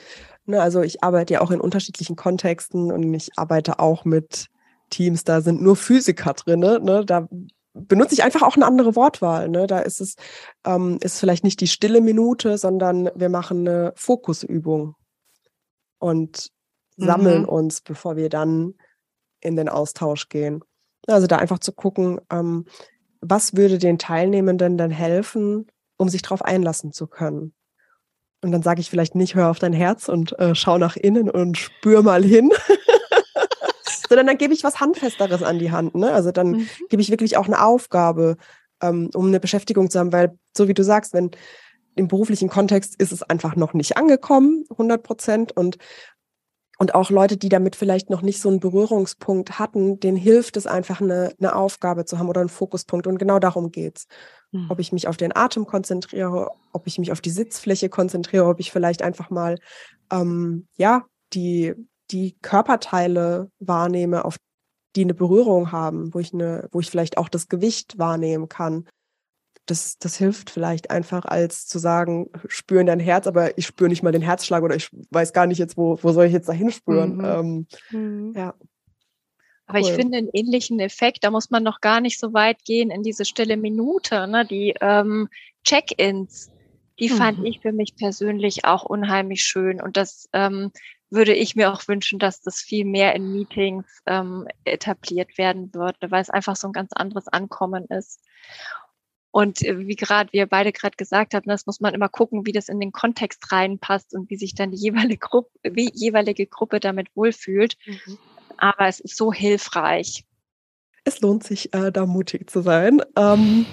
Speaker 1: Ne, also ich arbeite ja auch in unterschiedlichen Kontexten und ich arbeite auch mit Teams, da sind nur Physiker drin. Ne? Da benutze ich einfach auch eine andere Wortwahl. Ne? Da ist es ähm, ist vielleicht nicht die stille Minute, sondern wir machen eine Fokusübung und sammeln mhm. uns, bevor wir dann in den Austausch gehen. Also da einfach zu gucken, ähm, was würde den Teilnehmenden denn helfen, um sich darauf einlassen zu können. Und dann sage ich vielleicht nicht, hör auf dein Herz und äh, schau nach innen und spür mal hin. Sondern dann gebe ich was Handfesteres an die Hand. Ne? Also dann mhm. gebe ich wirklich auch eine Aufgabe, ähm, um eine Beschäftigung zu haben, weil so wie du sagst, wenn im beruflichen Kontext ist es einfach noch nicht angekommen, 100 Prozent. Und, und auch Leute, die damit vielleicht noch nicht so einen Berührungspunkt hatten, denen hilft es einfach, eine, eine Aufgabe zu haben oder einen Fokuspunkt. Und genau darum geht's. Mhm. Ob ich mich auf den Atem konzentriere, ob ich mich auf die Sitzfläche konzentriere, ob ich vielleicht einfach mal, ähm, ja, die, die Körperteile wahrnehme, auf die eine Berührung haben, wo ich eine, wo ich vielleicht auch das Gewicht wahrnehmen kann. Das, das hilft vielleicht einfach, als zu sagen, spüren dein Herz, aber ich spüre nicht mal den Herzschlag oder ich weiß gar nicht jetzt, wo, wo soll ich jetzt dahin spüren. Mhm. Ähm, mhm.
Speaker 3: Ja. Aber cool. ich finde einen ähnlichen Effekt, da muss man noch gar nicht so weit gehen in diese stille Minute, ne? die ähm, Check-ins, die mhm. fand ich für mich persönlich auch unheimlich schön. Und das ähm, würde ich mir auch wünschen, dass das viel mehr in Meetings ähm, etabliert werden würde, weil es einfach so ein ganz anderes Ankommen ist. Und äh, wie gerade wir beide gerade gesagt haben, das muss man immer gucken, wie das in den Kontext reinpasst und wie sich dann die jeweilige Gruppe, wie jeweilige Gruppe damit wohlfühlt. Mhm. Aber es ist so hilfreich
Speaker 1: es lohnt sich, äh, da mutig zu sein. Ähm,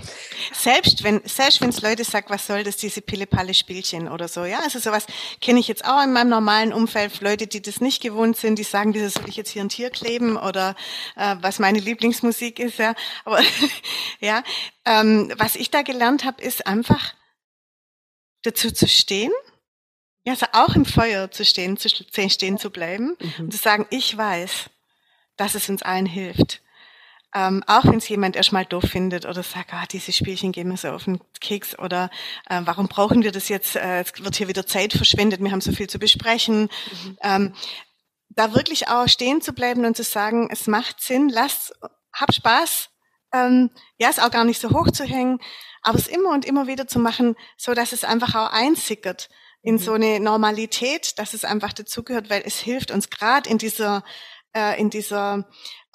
Speaker 2: selbst wenn selbst wenn es Leute sagt, was soll das, diese Pille-Palle-Spielchen oder so, ja, also sowas kenne ich jetzt auch in meinem normalen Umfeld, Leute, die das nicht gewohnt sind, die sagen, wieso soll ich jetzt hier ein Tier kleben oder äh, was meine Lieblingsmusik ist, ja, aber ja, ähm, was ich da gelernt habe, ist einfach dazu zu stehen, ja, also auch im Feuer zu stehen, zu stehen zu bleiben mhm. und zu sagen, ich weiß, dass es uns allen hilft ähm, auch wenn es jemand erstmal doof findet oder sagt, ah, diese Spielchen gehen mir so auf den Keks oder äh, warum brauchen wir das jetzt? Äh, es wird hier wieder Zeit verschwendet, wir haben so viel zu besprechen. Mhm. Ähm, da wirklich auch stehen zu bleiben und zu sagen, es macht Sinn, lass, hab Spaß, ähm, ja, es auch gar nicht so hoch zu hängen, aber es immer und immer wieder zu machen, so dass es einfach auch einsickert in mhm. so eine Normalität, dass es einfach dazugehört, weil es hilft uns gerade in dieser äh, in dieser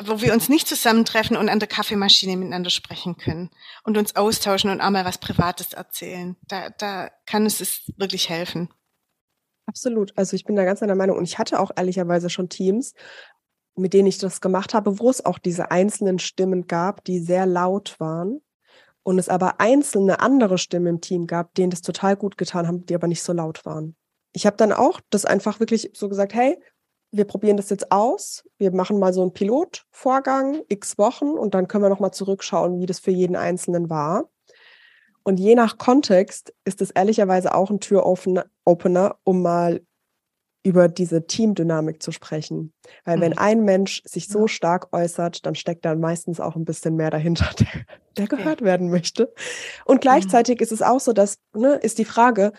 Speaker 2: wo wir uns nicht zusammentreffen und an der Kaffeemaschine miteinander sprechen können und uns austauschen und auch mal was Privates erzählen. Da, da kann es, es wirklich helfen.
Speaker 1: Absolut. Also ich bin da ganz deiner Meinung und ich hatte auch ehrlicherweise schon Teams, mit denen ich das gemacht habe, wo es auch diese einzelnen Stimmen gab, die sehr laut waren und es aber einzelne andere Stimmen im Team gab, denen das total gut getan haben, die aber nicht so laut waren. Ich habe dann auch das einfach wirklich so gesagt, hey, wir probieren das jetzt aus. Wir machen mal so einen Pilotvorgang, x Wochen, und dann können wir nochmal zurückschauen, wie das für jeden Einzelnen war. Und je nach Kontext ist es ehrlicherweise auch ein Türopener, um mal über diese Teamdynamik zu sprechen. Weil mhm. wenn ein Mensch sich so stark äußert, dann steckt da meistens auch ein bisschen mehr dahinter, der, der gehört werden möchte. Und mhm. gleichzeitig mhm. ist es auch so, dass, ne, ist die Frage,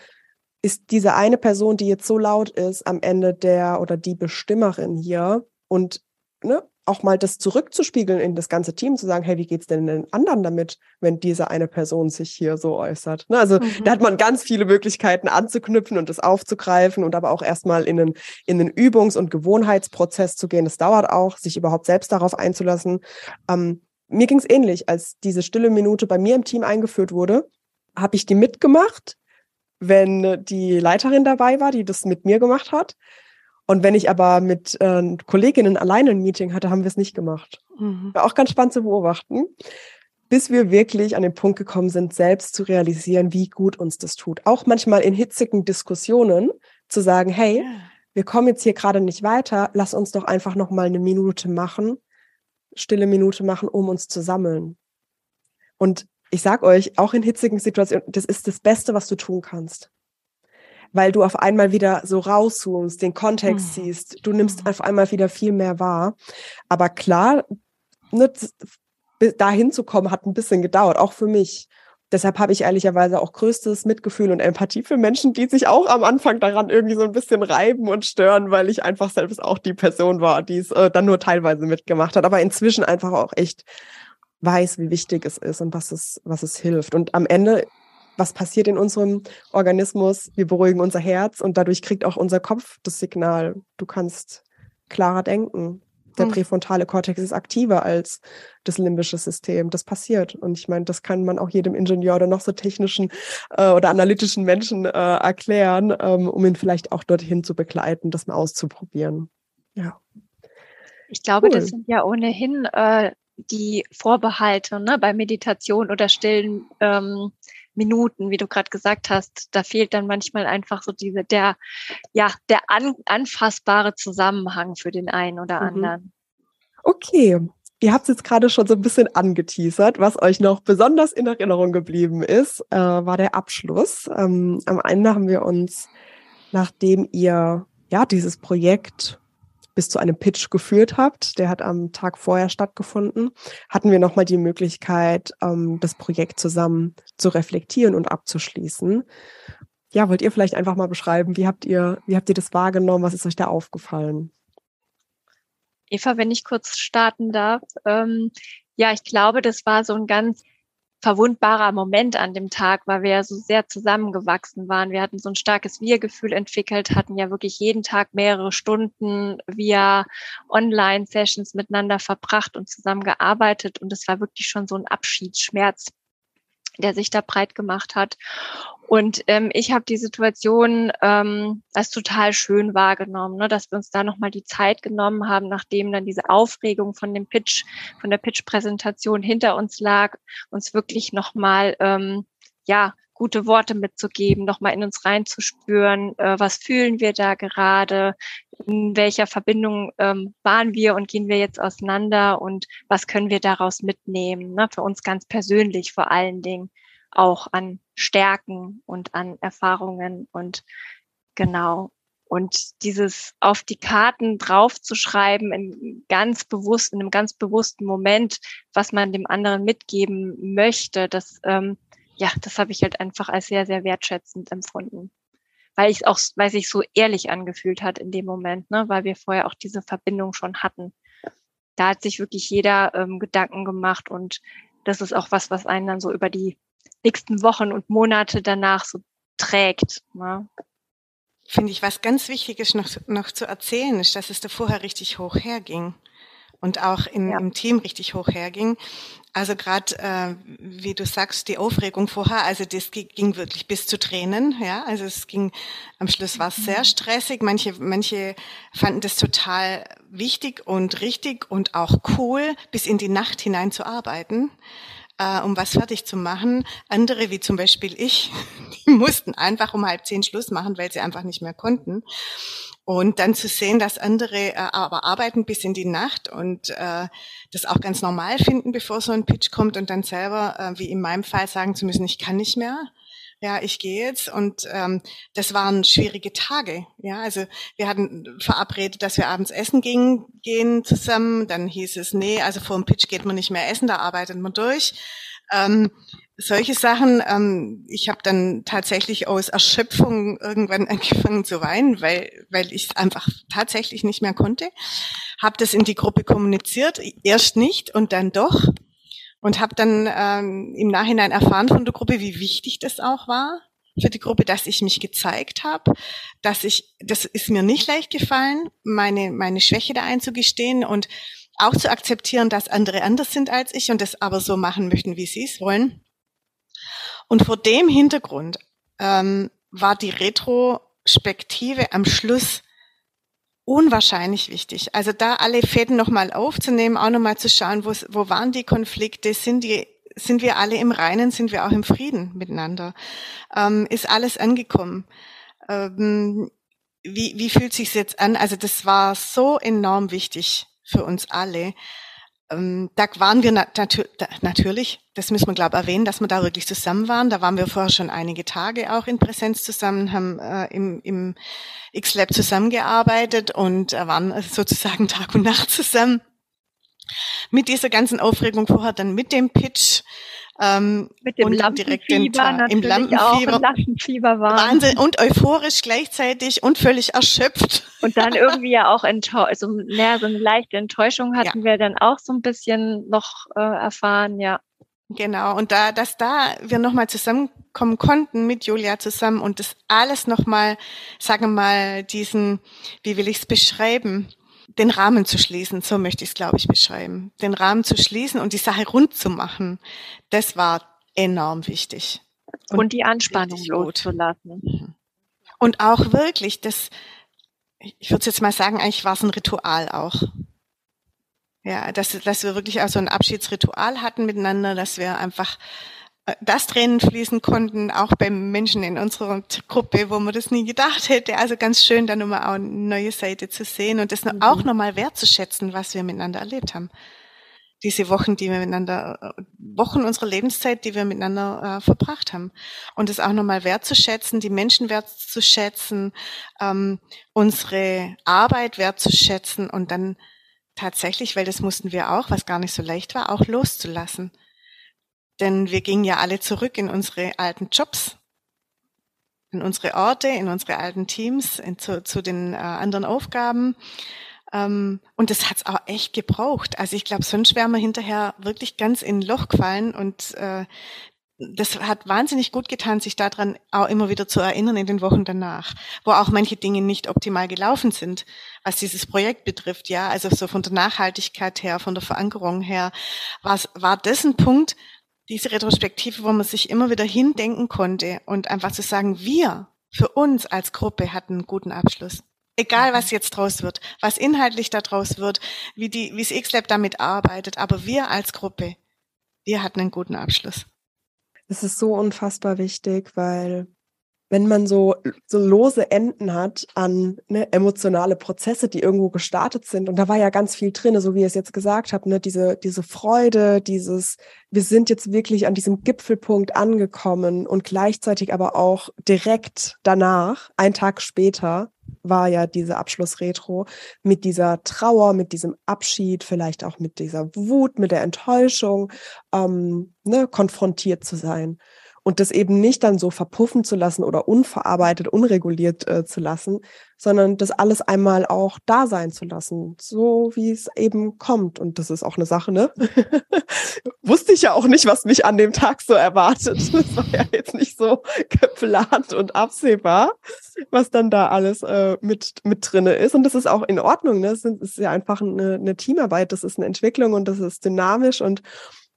Speaker 1: ist diese eine Person, die jetzt so laut ist, am Ende der oder die Bestimmerin hier und ne, auch mal das zurückzuspiegeln in das ganze Team, zu sagen, hey, wie geht's denn den anderen damit, wenn diese eine Person sich hier so äußert? Ne, also mhm. da hat man ganz viele Möglichkeiten anzuknüpfen und das aufzugreifen und aber auch erstmal in einen, in einen Übungs- und Gewohnheitsprozess zu gehen. Das dauert auch, sich überhaupt selbst darauf einzulassen. Ähm, mir ging es ähnlich, als diese stille Minute bei mir im Team eingeführt wurde, habe ich die mitgemacht, wenn die Leiterin dabei war, die das mit mir gemacht hat. Und wenn ich aber mit äh, Kolleginnen alleine ein Meeting hatte, haben wir es nicht gemacht. Mhm. War auch ganz spannend zu beobachten, bis wir wirklich an den Punkt gekommen sind, selbst zu realisieren, wie gut uns das tut. Auch manchmal in hitzigen Diskussionen zu sagen, hey, ja. wir kommen jetzt hier gerade nicht weiter, lass uns doch einfach noch mal eine Minute machen, stille Minute machen, um uns zu sammeln. Und ich sag euch, auch in hitzigen Situationen, das ist das Beste, was du tun kannst. Weil du auf einmal wieder so rauszoomst, den Kontext mhm. siehst, du nimmst mhm. auf einmal wieder viel mehr wahr. Aber klar, ne, dahin zu kommen, hat ein bisschen gedauert, auch für mich. Deshalb habe ich ehrlicherweise auch größtes Mitgefühl und Empathie für Menschen, die sich auch am Anfang daran irgendwie so ein bisschen reiben und stören, weil ich einfach selbst auch die Person war, die es äh, dann nur teilweise mitgemacht hat, aber inzwischen einfach auch echt weiß, wie wichtig es ist und was es, was es hilft. Und am Ende, was passiert in unserem Organismus? Wir beruhigen unser Herz und dadurch kriegt auch unser Kopf das Signal, du kannst klarer denken. Der hm. präfrontale Kortex ist aktiver als das limbische System. Das passiert. Und ich meine, das kann man auch jedem Ingenieur oder noch so technischen äh, oder analytischen Menschen äh, erklären, ähm, um ihn vielleicht auch dorthin zu begleiten, das mal auszuprobieren. Ja.
Speaker 3: Ich glaube, cool. das sind ja ohnehin äh, die Vorbehalte ne, bei Meditation oder stillen ähm, Minuten, wie du gerade gesagt hast, da fehlt dann manchmal einfach so diese, der, ja, der an, anfassbare Zusammenhang für den einen oder mhm. anderen.
Speaker 1: Okay. Ihr habt es jetzt gerade schon so ein bisschen angeteasert. Was euch noch besonders in Erinnerung geblieben ist, äh, war der Abschluss. Ähm, am Ende haben wir uns, nachdem ihr ja dieses Projekt bis zu einem Pitch geführt habt. Der hat am Tag vorher stattgefunden. Hatten wir nochmal die Möglichkeit, ähm, das Projekt zusammen zu reflektieren und abzuschließen. Ja, wollt ihr vielleicht einfach mal beschreiben, wie habt ihr, wie habt ihr das wahrgenommen? Was ist euch da aufgefallen?
Speaker 3: Eva, wenn ich kurz starten darf. Ähm, ja, ich glaube, das war so ein ganz verwundbarer Moment an dem Tag, weil wir ja so sehr zusammengewachsen waren. Wir hatten so ein starkes Wir-Gefühl entwickelt, hatten ja wirklich jeden Tag mehrere Stunden via Online-Sessions miteinander verbracht und zusammengearbeitet. Und es war wirklich schon so ein Abschiedsschmerz, der sich da breit gemacht hat. Und ähm, ich habe die Situation ähm, als total schön wahrgenommen, ne, dass wir uns da nochmal die Zeit genommen haben, nachdem dann diese Aufregung von dem Pitch, von der Pitch-Präsentation hinter uns lag, uns wirklich nochmal ähm, ja, gute Worte mitzugeben, nochmal in uns reinzuspüren, äh, was fühlen wir da gerade, in welcher Verbindung ähm, waren wir und gehen wir jetzt auseinander und was können wir daraus mitnehmen, ne, für uns ganz persönlich vor allen Dingen auch an Stärken und an Erfahrungen und genau. Und dieses auf die Karten draufzuschreiben in ganz bewusst, in einem ganz bewussten Moment, was man dem anderen mitgeben möchte, das, ähm, ja, das habe ich halt einfach als sehr, sehr wertschätzend empfunden. Weil ich auch, weil sich so ehrlich angefühlt hat in dem Moment, ne, weil wir vorher auch diese Verbindung schon hatten. Da hat sich wirklich jeder ähm, Gedanken gemacht und das ist auch was, was einen dann so über die nächsten Wochen und Monate danach so trägt. Ne?
Speaker 2: Finde ich, was ganz Wichtiges noch, noch zu erzählen ist, dass es da vorher richtig hoch herging und auch in, ja. im Team richtig hoch herging. Also gerade, äh, wie du sagst, die Aufregung vorher, also das ging wirklich bis zu Tränen, ja. Also es ging, am Schluss war es sehr mhm. stressig. Manche, manche fanden das total wichtig und richtig und auch cool, bis in die Nacht hinein zu arbeiten äh, um was fertig zu machen. Andere, wie zum Beispiel ich, die mussten einfach um halb zehn Schluss machen, weil sie einfach nicht mehr konnten. Und dann zu sehen, dass andere äh, aber arbeiten bis in die Nacht und äh, das auch ganz normal finden, bevor so ein Pitch kommt und dann selber, äh, wie in meinem Fall, sagen zu müssen, ich kann nicht mehr ja, ich gehe jetzt. Und ähm, das waren schwierige Tage. Ja, also wir hatten verabredet, dass wir abends essen gehen, gehen zusammen. Dann hieß es, nee, also vor dem Pitch geht man nicht mehr essen, da arbeitet man durch. Ähm, solche Sachen. Ähm, ich habe dann tatsächlich aus Erschöpfung irgendwann angefangen zu weinen, weil weil ich einfach tatsächlich nicht mehr konnte. Habe das in die Gruppe kommuniziert, erst nicht und dann doch und habe dann ähm, im Nachhinein erfahren von der Gruppe, wie wichtig das auch war für die Gruppe, dass ich mich gezeigt habe, dass ich, das ist mir nicht leicht gefallen, meine meine Schwäche da einzugestehen und auch zu akzeptieren, dass andere anders sind als ich und das aber so machen möchten, wie sie es wollen. Und vor dem Hintergrund ähm, war die Retrospektive am Schluss unwahrscheinlich wichtig. Also da alle Fäden nochmal aufzunehmen, auch nochmal zu schauen, wo, wo waren die Konflikte, sind die sind wir alle im Reinen, sind wir auch im Frieden miteinander? Ähm, ist alles angekommen? Ähm, wie, wie fühlt sich's jetzt an? Also das war so enorm wichtig für uns alle. Ähm, da waren wir nat natürlich, das müssen wir glaube erwähnen, dass wir da wirklich zusammen waren. Da waren wir vorher schon einige Tage auch in Präsenz zusammen, haben äh, im, im X-Lab zusammengearbeitet und äh, waren sozusagen Tag und Nacht zusammen. Mit dieser ganzen Aufregung vorher dann mit dem Pitch
Speaker 3: ähm, Mit dem und direkt den Tag,
Speaker 2: im Lampenfieber. Lampenfieber war. Wahnsinn und euphorisch gleichzeitig und völlig erschöpft.
Speaker 3: Und dann irgendwie ja auch enttäuscht, so, naja, so eine leichte Enttäuschung hatten ja. wir dann auch so ein bisschen noch äh, erfahren, ja.
Speaker 2: Genau, und da, dass da wir nochmal zusammenkommen konnten mit Julia zusammen und das alles nochmal, sagen wir mal, diesen, wie will ich es beschreiben, den Rahmen zu schließen, so möchte ich es, glaube ich, beschreiben. Den Rahmen zu schließen und die Sache rund zu machen, das war enorm wichtig.
Speaker 3: Und, und die Anspannung loszulassen. Mhm.
Speaker 2: Und auch wirklich, das, ich würde jetzt mal sagen, eigentlich war es ein Ritual auch. Ja, dass, dass wir wirklich auch so ein Abschiedsritual hatten miteinander, dass wir einfach äh, das Tränen fließen konnten, auch bei Menschen in unserer Gruppe, wo man das nie gedacht hätte. Also ganz schön, da nochmal auch eine neue Seite zu sehen und das mhm. auch nochmal wertzuschätzen, was wir miteinander erlebt haben. Diese Wochen, die wir miteinander, äh, Wochen unserer Lebenszeit, die wir miteinander äh, verbracht haben. Und das auch nochmal wertzuschätzen, die Menschen wertzuschätzen, ähm, unsere Arbeit wertzuschätzen und dann tatsächlich, weil das mussten wir auch, was gar nicht so leicht war, auch loszulassen. Denn wir gingen ja alle zurück in unsere alten Jobs, in unsere Orte, in unsere alten Teams, in, zu, zu den äh, anderen Aufgaben. Ähm, und das hat's auch echt gebraucht. Also ich glaube, sonst wären wir hinterher wirklich ganz in ein Loch gefallen und äh, das hat wahnsinnig gut getan, sich daran auch immer wieder zu erinnern in den Wochen danach, wo auch manche Dinge nicht optimal gelaufen sind, was dieses Projekt betrifft. Ja, also so von der Nachhaltigkeit her, von der Verankerung her, war das ein Punkt, diese Retrospektive, wo man sich immer wieder hindenken konnte und einfach zu sagen, wir für uns als Gruppe hatten einen guten Abschluss. Egal, was jetzt draus wird, was inhaltlich da draus wird, wie die, wie das X-Lab damit arbeitet, aber wir als Gruppe, wir hatten einen guten Abschluss.
Speaker 1: Es ist so unfassbar wichtig, weil wenn man so, so lose Enden hat an ne, emotionale Prozesse, die irgendwo gestartet sind, und da war ja ganz viel drin, so wie ihr es jetzt gesagt habt, ne, diese, diese Freude, dieses, wir sind jetzt wirklich an diesem Gipfelpunkt angekommen und gleichzeitig aber auch direkt danach, ein Tag später, war ja diese Abschlussretro mit dieser Trauer, mit diesem Abschied, vielleicht auch mit dieser Wut, mit der Enttäuschung, ähm, ne, konfrontiert zu sein und das eben nicht dann so verpuffen zu lassen oder unverarbeitet, unreguliert äh, zu lassen, sondern das alles einmal auch da sein zu lassen, so wie es eben kommt. Und das ist auch eine Sache, ne? Wusste ich ja auch nicht, was mich an dem Tag so erwartet. Das war ja jetzt nicht so geplant und absehbar, was dann da alles äh, mit, mit drinne ist. Und das ist auch in Ordnung, ne? Es ist ja einfach eine, eine Teamarbeit, das ist eine Entwicklung und das ist dynamisch und,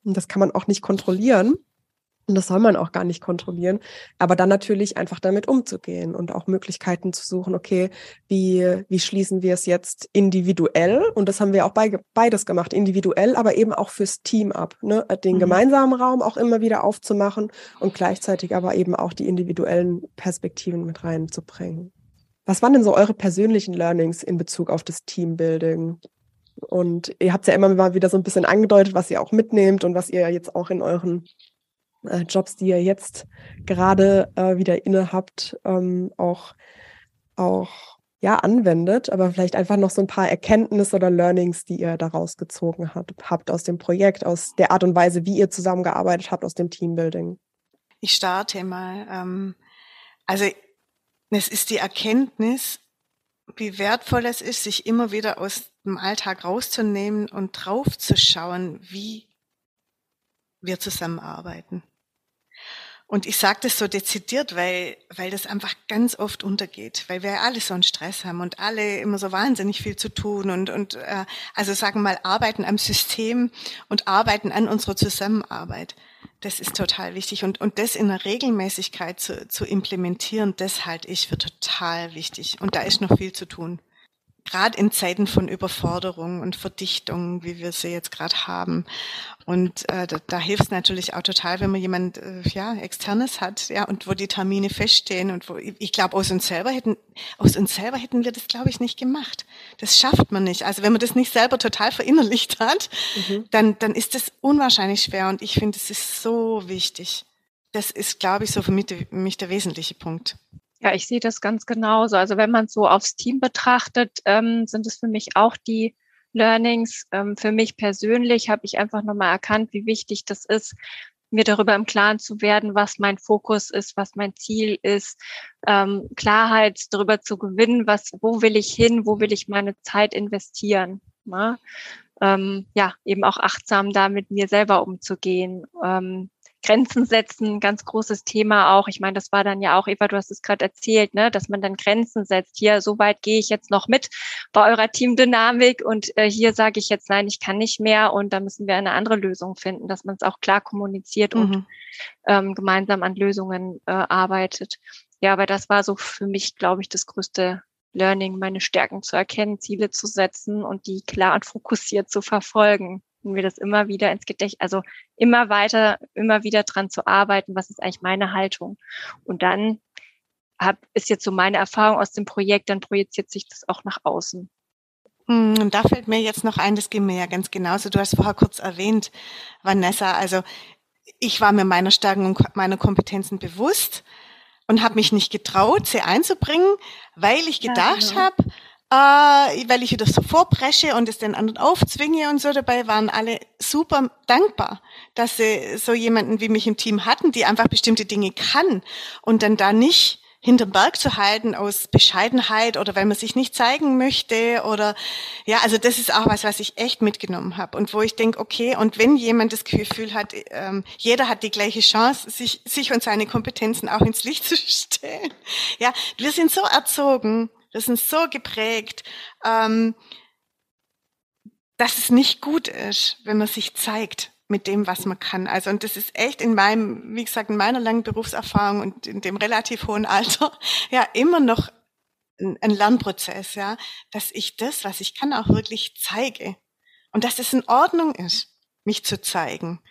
Speaker 1: und das kann man auch nicht kontrollieren. Und das soll man auch gar nicht kontrollieren. Aber dann natürlich einfach damit umzugehen und auch Möglichkeiten zu suchen, okay, wie, wie schließen wir es jetzt individuell? Und das haben wir auch bei, beides gemacht, individuell, aber eben auch fürs Team ab. Ne? Den mhm. gemeinsamen Raum auch immer wieder aufzumachen und gleichzeitig aber eben auch die individuellen Perspektiven mit reinzubringen. Was waren denn so eure persönlichen Learnings in Bezug auf das Teambuilding? Und ihr habt ja immer mal wieder so ein bisschen angedeutet, was ihr auch mitnehmt und was ihr jetzt auch in euren äh, Jobs, die ihr jetzt gerade äh, wieder inne habt, ähm, auch, auch ja, anwendet, aber vielleicht einfach noch so ein paar Erkenntnisse oder Learnings, die ihr daraus gezogen habt, habt aus dem Projekt, aus der Art und Weise, wie ihr zusammengearbeitet habt, aus dem Teambuilding.
Speaker 2: Ich starte mal. Ähm, also es ist die Erkenntnis, wie wertvoll es ist, sich immer wieder aus dem Alltag rauszunehmen und draufzuschauen, wie wir zusammenarbeiten. Und ich sage das so dezidiert, weil, weil das einfach ganz oft untergeht, weil wir alle so einen Stress haben und alle immer so wahnsinnig viel zu tun und, und äh, also sagen wir mal, arbeiten am System und arbeiten an unserer Zusammenarbeit. Das ist total wichtig. Und, und das in der Regelmäßigkeit zu, zu implementieren, das halte ich für total wichtig. Und da ist noch viel zu tun gerade in Zeiten von Überforderung und Verdichtung, wie wir sie jetzt gerade haben. Und äh, da, da hilft es natürlich auch total, wenn man jemand äh, ja externes hat, ja, und wo die Termine feststehen und wo ich glaube aus uns selber hätten aus uns selber hätten wir das glaube ich nicht gemacht. Das schafft man nicht. Also wenn man das nicht selber total verinnerlicht hat, mhm. dann dann ist das unwahrscheinlich schwer. Und ich finde, es ist so wichtig. Das ist, glaube ich, so für mich, mich der wesentliche Punkt.
Speaker 3: Ja, ich sehe das ganz genauso. Also wenn man so aufs Team betrachtet, ähm, sind es für mich auch die Learnings. Ähm, für mich persönlich habe ich einfach nochmal erkannt, wie wichtig das ist, mir darüber im Klaren zu werden, was mein Fokus ist, was mein Ziel ist, ähm, Klarheit darüber zu gewinnen, was, wo will ich hin, wo will ich meine Zeit investieren. Ne? Ähm, ja, eben auch achtsam da mit mir selber umzugehen. Ähm, Grenzen setzen, ganz großes Thema auch. Ich meine, das war dann ja auch, Eva, du hast es gerade erzählt, ne, dass man dann Grenzen setzt. Hier, so weit gehe ich jetzt noch mit bei eurer Teamdynamik und äh, hier sage ich jetzt, nein, ich kann nicht mehr und da müssen wir eine andere Lösung finden, dass man es auch klar kommuniziert mhm. und ähm, gemeinsam an Lösungen äh, arbeitet. Ja, aber das war so für mich, glaube ich, das größte Learning, meine Stärken zu erkennen, Ziele zu setzen und die klar und fokussiert zu verfolgen und mir das immer wieder ins Gedächtnis, also immer weiter, immer wieder dran zu arbeiten, was ist eigentlich meine Haltung. Und dann hab, ist jetzt so meine Erfahrung aus dem Projekt, dann projiziert sich das auch nach außen.
Speaker 2: Hm, und da fällt mir jetzt noch ein, das ging mir ja ganz genauso. Du hast vorher kurz erwähnt, Vanessa, also ich war mir meiner Stärken und meiner Kompetenzen bewusst und habe mich nicht getraut, sie einzubringen, weil ich gedacht ja, genau. habe, äh, weil ich wieder so vorpresche und es den anderen aufzwinge und so. Dabei waren alle super dankbar, dass sie so jemanden wie mich im Team hatten, die einfach bestimmte Dinge kann und dann da nicht hinterm Berg zu halten aus Bescheidenheit oder weil man sich nicht zeigen möchte oder ja, also das ist auch was, was ich echt mitgenommen habe und wo ich denke, okay, und wenn jemand das Gefühl hat, ähm, jeder hat die gleiche Chance, sich, sich und seine Kompetenzen auch ins Licht zu stellen. Ja, wir sind so erzogen, wir sind so geprägt, ähm, dass es nicht gut ist, wenn man sich zeigt mit dem, was man kann. Also, und das ist echt in meinem, wie gesagt, in meiner langen Berufserfahrung und in dem relativ hohen Alter, ja, immer noch ein, ein Lernprozess, ja, dass ich das, was ich kann, auch wirklich zeige. Und dass es in Ordnung ist, mich zu zeigen.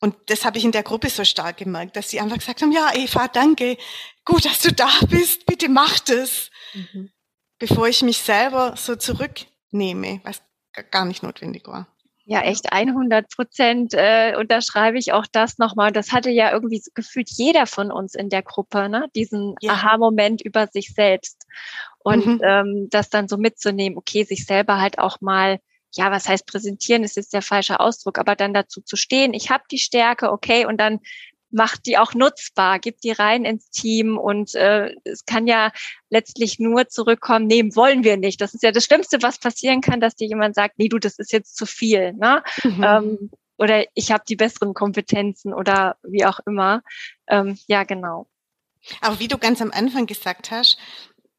Speaker 2: Und das habe ich in der Gruppe so stark gemerkt, dass sie einfach gesagt haben, ja, Eva, danke, gut, dass du da bist, bitte mach das. Mhm. Bevor ich mich selber so zurücknehme, was gar nicht notwendig war.
Speaker 3: Ja, echt 100 Prozent äh, unterschreibe ich auch das nochmal. Das hatte ja irgendwie gefühlt jeder von uns in der Gruppe, ne? diesen ja. Aha-Moment über sich selbst. Und mhm. ähm, das dann so mitzunehmen, okay, sich selber halt auch mal ja, was heißt präsentieren, ist jetzt der falsche Ausdruck, aber dann dazu zu stehen, ich habe die Stärke, okay, und dann macht die auch nutzbar, gibt die rein ins Team und äh, es kann ja letztlich nur zurückkommen, nehmen wollen wir nicht. Das ist ja das Schlimmste, was passieren kann, dass dir jemand sagt, nee, du, das ist jetzt zu viel, ne? Mhm. Ähm, oder ich habe die besseren Kompetenzen oder wie auch immer. Ähm, ja, genau.
Speaker 2: Aber wie du ganz am Anfang gesagt hast,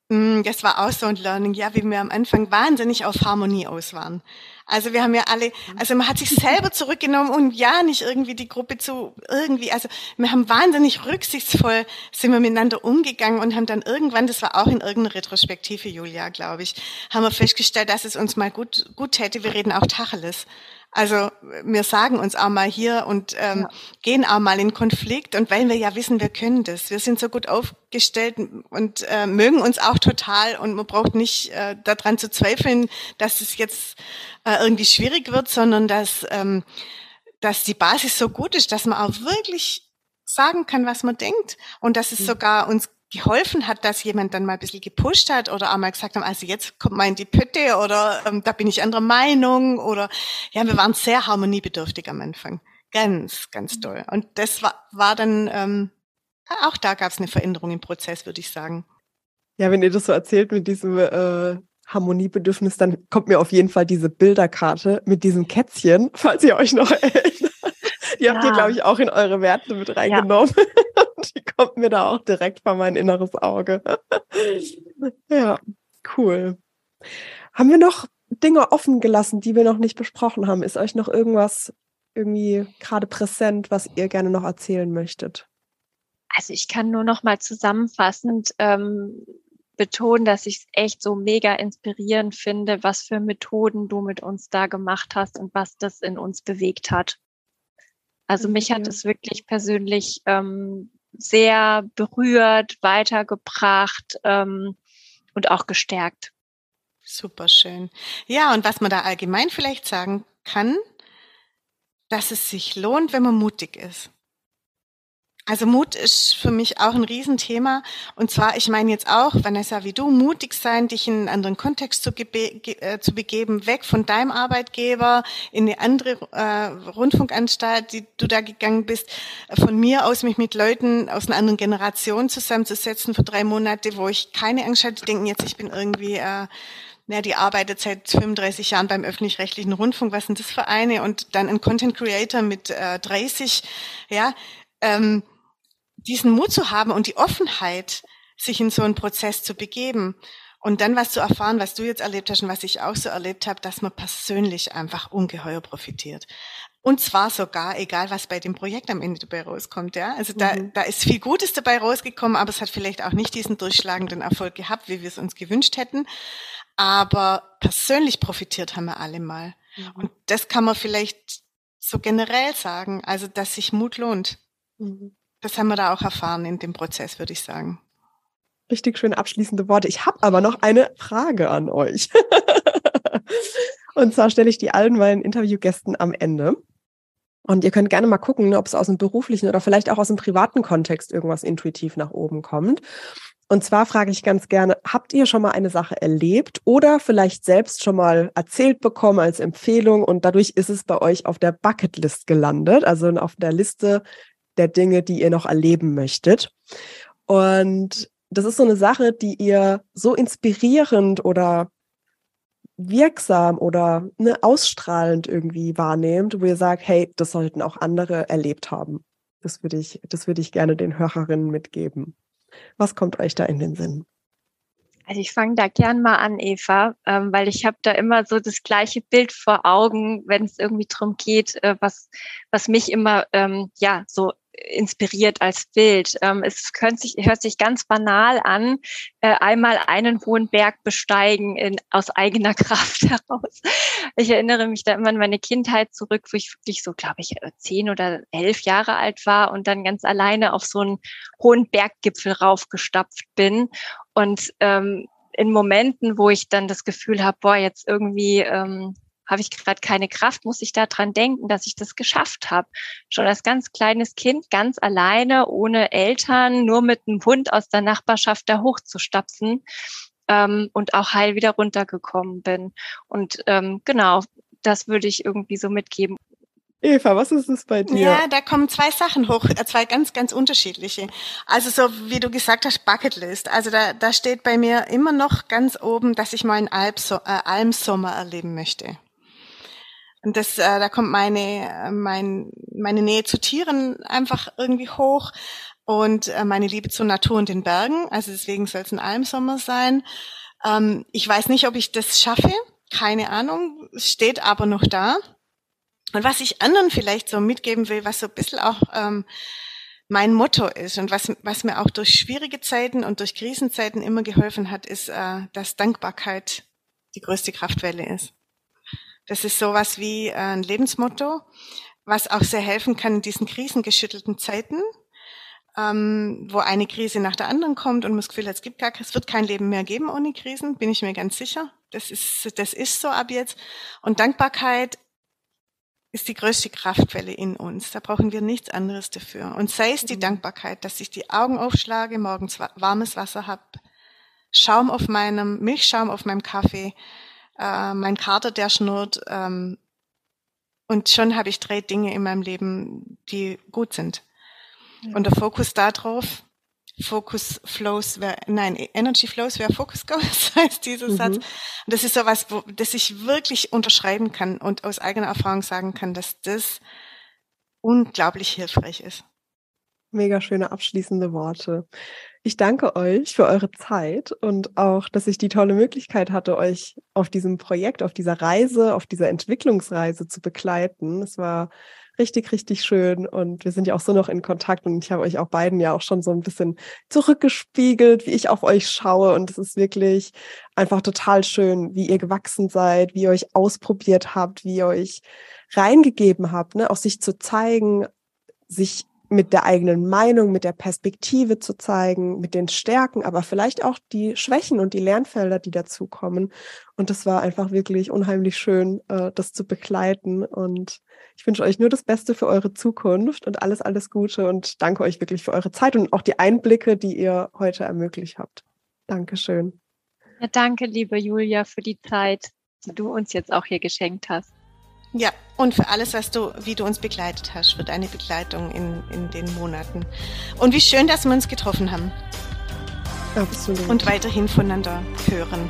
Speaker 2: das war auch so ein Learning, ja, wie wir am Anfang wahnsinnig auf Harmonie aus waren. Also wir haben ja alle, also man hat sich selber zurückgenommen und ja, nicht irgendwie die Gruppe zu irgendwie, also wir haben wahnsinnig rücksichtsvoll sind wir miteinander umgegangen und haben dann irgendwann, das war auch in irgendeiner Retrospektive, Julia, glaube ich, haben wir festgestellt, dass es uns mal gut, gut täte, wir reden auch Tacheles. Also wir sagen uns auch mal hier und ähm, ja. gehen auch mal in Konflikt und weil wir ja wissen, wir können das. Wir sind so gut aufgestellt und äh, mögen uns auch total und man braucht nicht äh, daran zu zweifeln, dass es jetzt äh, irgendwie schwierig wird, sondern dass, ähm, dass die Basis so gut ist, dass man auch wirklich sagen kann, was man denkt und dass es mhm. sogar uns geholfen hat, dass jemand dann mal ein bisschen gepusht hat oder auch mal gesagt haben, also jetzt kommt mal in die Pötte oder ähm, da bin ich anderer Meinung oder ja, wir waren sehr harmoniebedürftig am Anfang. Ganz, ganz toll. Und das war, war dann, ähm, auch da gab es eine Veränderung im Prozess, würde ich sagen.
Speaker 1: Ja, wenn ihr das so erzählt mit diesem äh, Harmoniebedürfnis, dann kommt mir auf jeden Fall diese Bilderkarte mit diesem Kätzchen, falls ihr euch noch erinnert. Die ja. habt ihr, glaube ich, auch in eure Werte mit reingenommen. Ja. Kommt mir da auch direkt vor mein inneres Auge. ja, cool. Haben wir noch Dinge offen gelassen, die wir noch nicht besprochen haben? Ist euch noch irgendwas irgendwie gerade präsent, was ihr gerne noch erzählen möchtet?
Speaker 3: Also ich kann nur noch mal zusammenfassend ähm, betonen, dass ich es echt so mega inspirierend finde, was für Methoden du mit uns da gemacht hast und was das in uns bewegt hat. Also mich hat es wirklich persönlich ähm, sehr berührt, weitergebracht ähm, und auch gestärkt.
Speaker 2: Super schön. Ja, und was man da allgemein vielleicht sagen kann, dass es sich lohnt, wenn man mutig ist. Also Mut ist für mich auch ein Riesenthema. Und zwar, ich meine jetzt auch, Vanessa, wie du, mutig sein, dich in einen anderen Kontext zu, äh, zu begeben, weg von deinem Arbeitgeber in eine andere äh, Rundfunkanstalt, die du da gegangen bist, von mir aus mich mit Leuten aus einer anderen Generation zusammenzusetzen für drei Monate, wo ich keine Angst hatte, denken jetzt, ich bin irgendwie... Äh, ja, die arbeitet seit 35 Jahren beim öffentlich-rechtlichen Rundfunk, was sind das für eine? Und dann ein Content Creator mit äh, 30, ja, ähm, diesen Mut zu haben und die Offenheit, sich in so einen Prozess zu begeben und dann was zu erfahren, was du jetzt erlebt hast und was ich auch so erlebt habe, dass man persönlich einfach ungeheuer profitiert. Und zwar sogar, egal was bei dem Projekt am Ende dabei rauskommt, ja. Also da, mhm. da ist viel Gutes dabei rausgekommen, aber es hat vielleicht auch nicht diesen durchschlagenden Erfolg gehabt, wie wir es uns gewünscht hätten. Aber persönlich profitiert haben wir alle mal. Mhm. Und das kann man vielleicht so generell sagen, also dass sich Mut lohnt. Mhm. Das haben wir da auch erfahren in dem Prozess, würde ich sagen.
Speaker 1: Richtig schöne abschließende Worte. Ich habe aber noch eine Frage an euch. Und zwar stelle ich die allen meinen Interviewgästen am Ende. Und ihr könnt gerne mal gucken, ne, ob es aus dem beruflichen oder vielleicht auch aus dem privaten Kontext irgendwas intuitiv nach oben kommt. Und zwar frage ich ganz gerne, habt ihr schon mal eine Sache erlebt oder vielleicht selbst schon mal erzählt bekommen als Empfehlung und dadurch ist es bei euch auf der Bucketlist gelandet, also auf der Liste der Dinge, die ihr noch erleben möchtet. Und das ist so eine Sache, die ihr so inspirierend oder wirksam oder ne, ausstrahlend irgendwie wahrnehmt, wo ihr sagt, hey, das sollten auch andere erlebt haben. Das würde ich, das würde ich gerne den Hörerinnen mitgeben. Was kommt euch da in den Sinn?
Speaker 3: Also ich fange da gern mal an, Eva, ähm, weil ich habe da immer so das gleiche Bild vor Augen, wenn es irgendwie drum geht, äh, was, was mich immer ähm, ja so inspiriert als Bild. Ähm, es hört sich, hört sich ganz banal an, äh, einmal einen hohen Berg besteigen in, aus eigener Kraft heraus. Ich erinnere mich da immer an meine Kindheit zurück, wo ich wirklich so, glaube ich, zehn oder elf Jahre alt war und dann ganz alleine auf so einen hohen Berggipfel raufgestapft bin. Und ähm, in Momenten, wo ich dann das Gefühl habe, boah, jetzt irgendwie ähm, habe ich gerade keine Kraft, muss ich daran denken, dass ich das geschafft habe. Schon als ganz kleines Kind, ganz alleine, ohne Eltern, nur mit einem Hund aus der Nachbarschaft da hochzustapfen ähm, und auch heil wieder runtergekommen bin. Und ähm, genau, das würde ich irgendwie so mitgeben.
Speaker 1: Eva, was ist es bei dir?
Speaker 2: Ja, da kommen zwei Sachen hoch, äh, zwei ganz, ganz unterschiedliche. Also so wie du gesagt hast, Bucketlist. Also da, da steht bei mir immer noch ganz oben, dass ich mal einen Alpso äh, Almsommer erleben möchte. Und das, äh, da kommt meine, äh, mein, meine Nähe zu Tieren einfach irgendwie hoch und äh, meine Liebe zur Natur und den Bergen. Also deswegen soll es ein Almsommer sein. Ähm, ich weiß nicht, ob ich das schaffe. Keine Ahnung. Steht aber noch da. Und was ich anderen vielleicht so mitgeben will, was so ein bisschen auch ähm, mein Motto ist und was, was mir auch durch schwierige Zeiten und durch Krisenzeiten immer geholfen hat, ist, äh, dass Dankbarkeit die größte Kraftwelle ist. Das ist sowas wie äh, ein Lebensmotto, was auch sehr helfen kann in diesen krisengeschüttelten Zeiten, ähm, wo eine Krise nach der anderen kommt und man das Gefühl hat, es gibt gar, es wird kein Leben mehr geben ohne Krisen, bin ich mir ganz sicher. Das ist, das ist so ab jetzt. Und Dankbarkeit ist die größte Kraftquelle in uns. Da brauchen wir nichts anderes dafür. Und sei es die mhm. Dankbarkeit, dass ich die Augen aufschlage, morgens warmes Wasser habe, Schaum auf meinem, Milchschaum auf meinem Kaffee, äh, mein Kater, der schnurrt. Ähm, und schon habe ich drei Dinge in meinem Leben, die gut sind. Ja. Und der Fokus darauf, Focus flows where, nein, Energy flows where focus goes, heißt dieser mhm. Satz. Und das ist so was, wo, das ich wirklich unterschreiben kann und aus eigener Erfahrung sagen kann, dass das unglaublich hilfreich ist.
Speaker 1: Mega schöne abschließende Worte. Ich danke euch für eure Zeit und auch, dass ich die tolle Möglichkeit hatte, euch auf diesem Projekt, auf dieser Reise, auf dieser Entwicklungsreise zu begleiten. Es war richtig, richtig schön und wir sind ja auch so noch in Kontakt und ich habe euch auch beiden ja auch schon so ein bisschen zurückgespiegelt, wie ich auf euch schaue und es ist wirklich einfach total schön, wie ihr gewachsen seid, wie ihr euch ausprobiert habt, wie ihr euch reingegeben habt, ne, auch sich zu zeigen, sich mit der eigenen Meinung, mit der Perspektive zu zeigen, mit den Stärken, aber vielleicht auch die Schwächen und die Lernfelder, die dazukommen. Und das war einfach wirklich unheimlich schön, äh, das zu begleiten. Und ich wünsche euch nur das Beste für eure Zukunft und alles, alles Gute und danke euch wirklich für eure Zeit und auch die Einblicke, die ihr heute ermöglicht habt. Dankeschön.
Speaker 3: Ja, danke, liebe Julia, für die Zeit, die du uns jetzt auch hier geschenkt hast.
Speaker 2: Ja, und für alles, was du, wie du uns begleitet hast, für deine Begleitung in, in den Monaten. Und wie schön, dass wir uns getroffen haben. Absolut. Und weiterhin voneinander hören.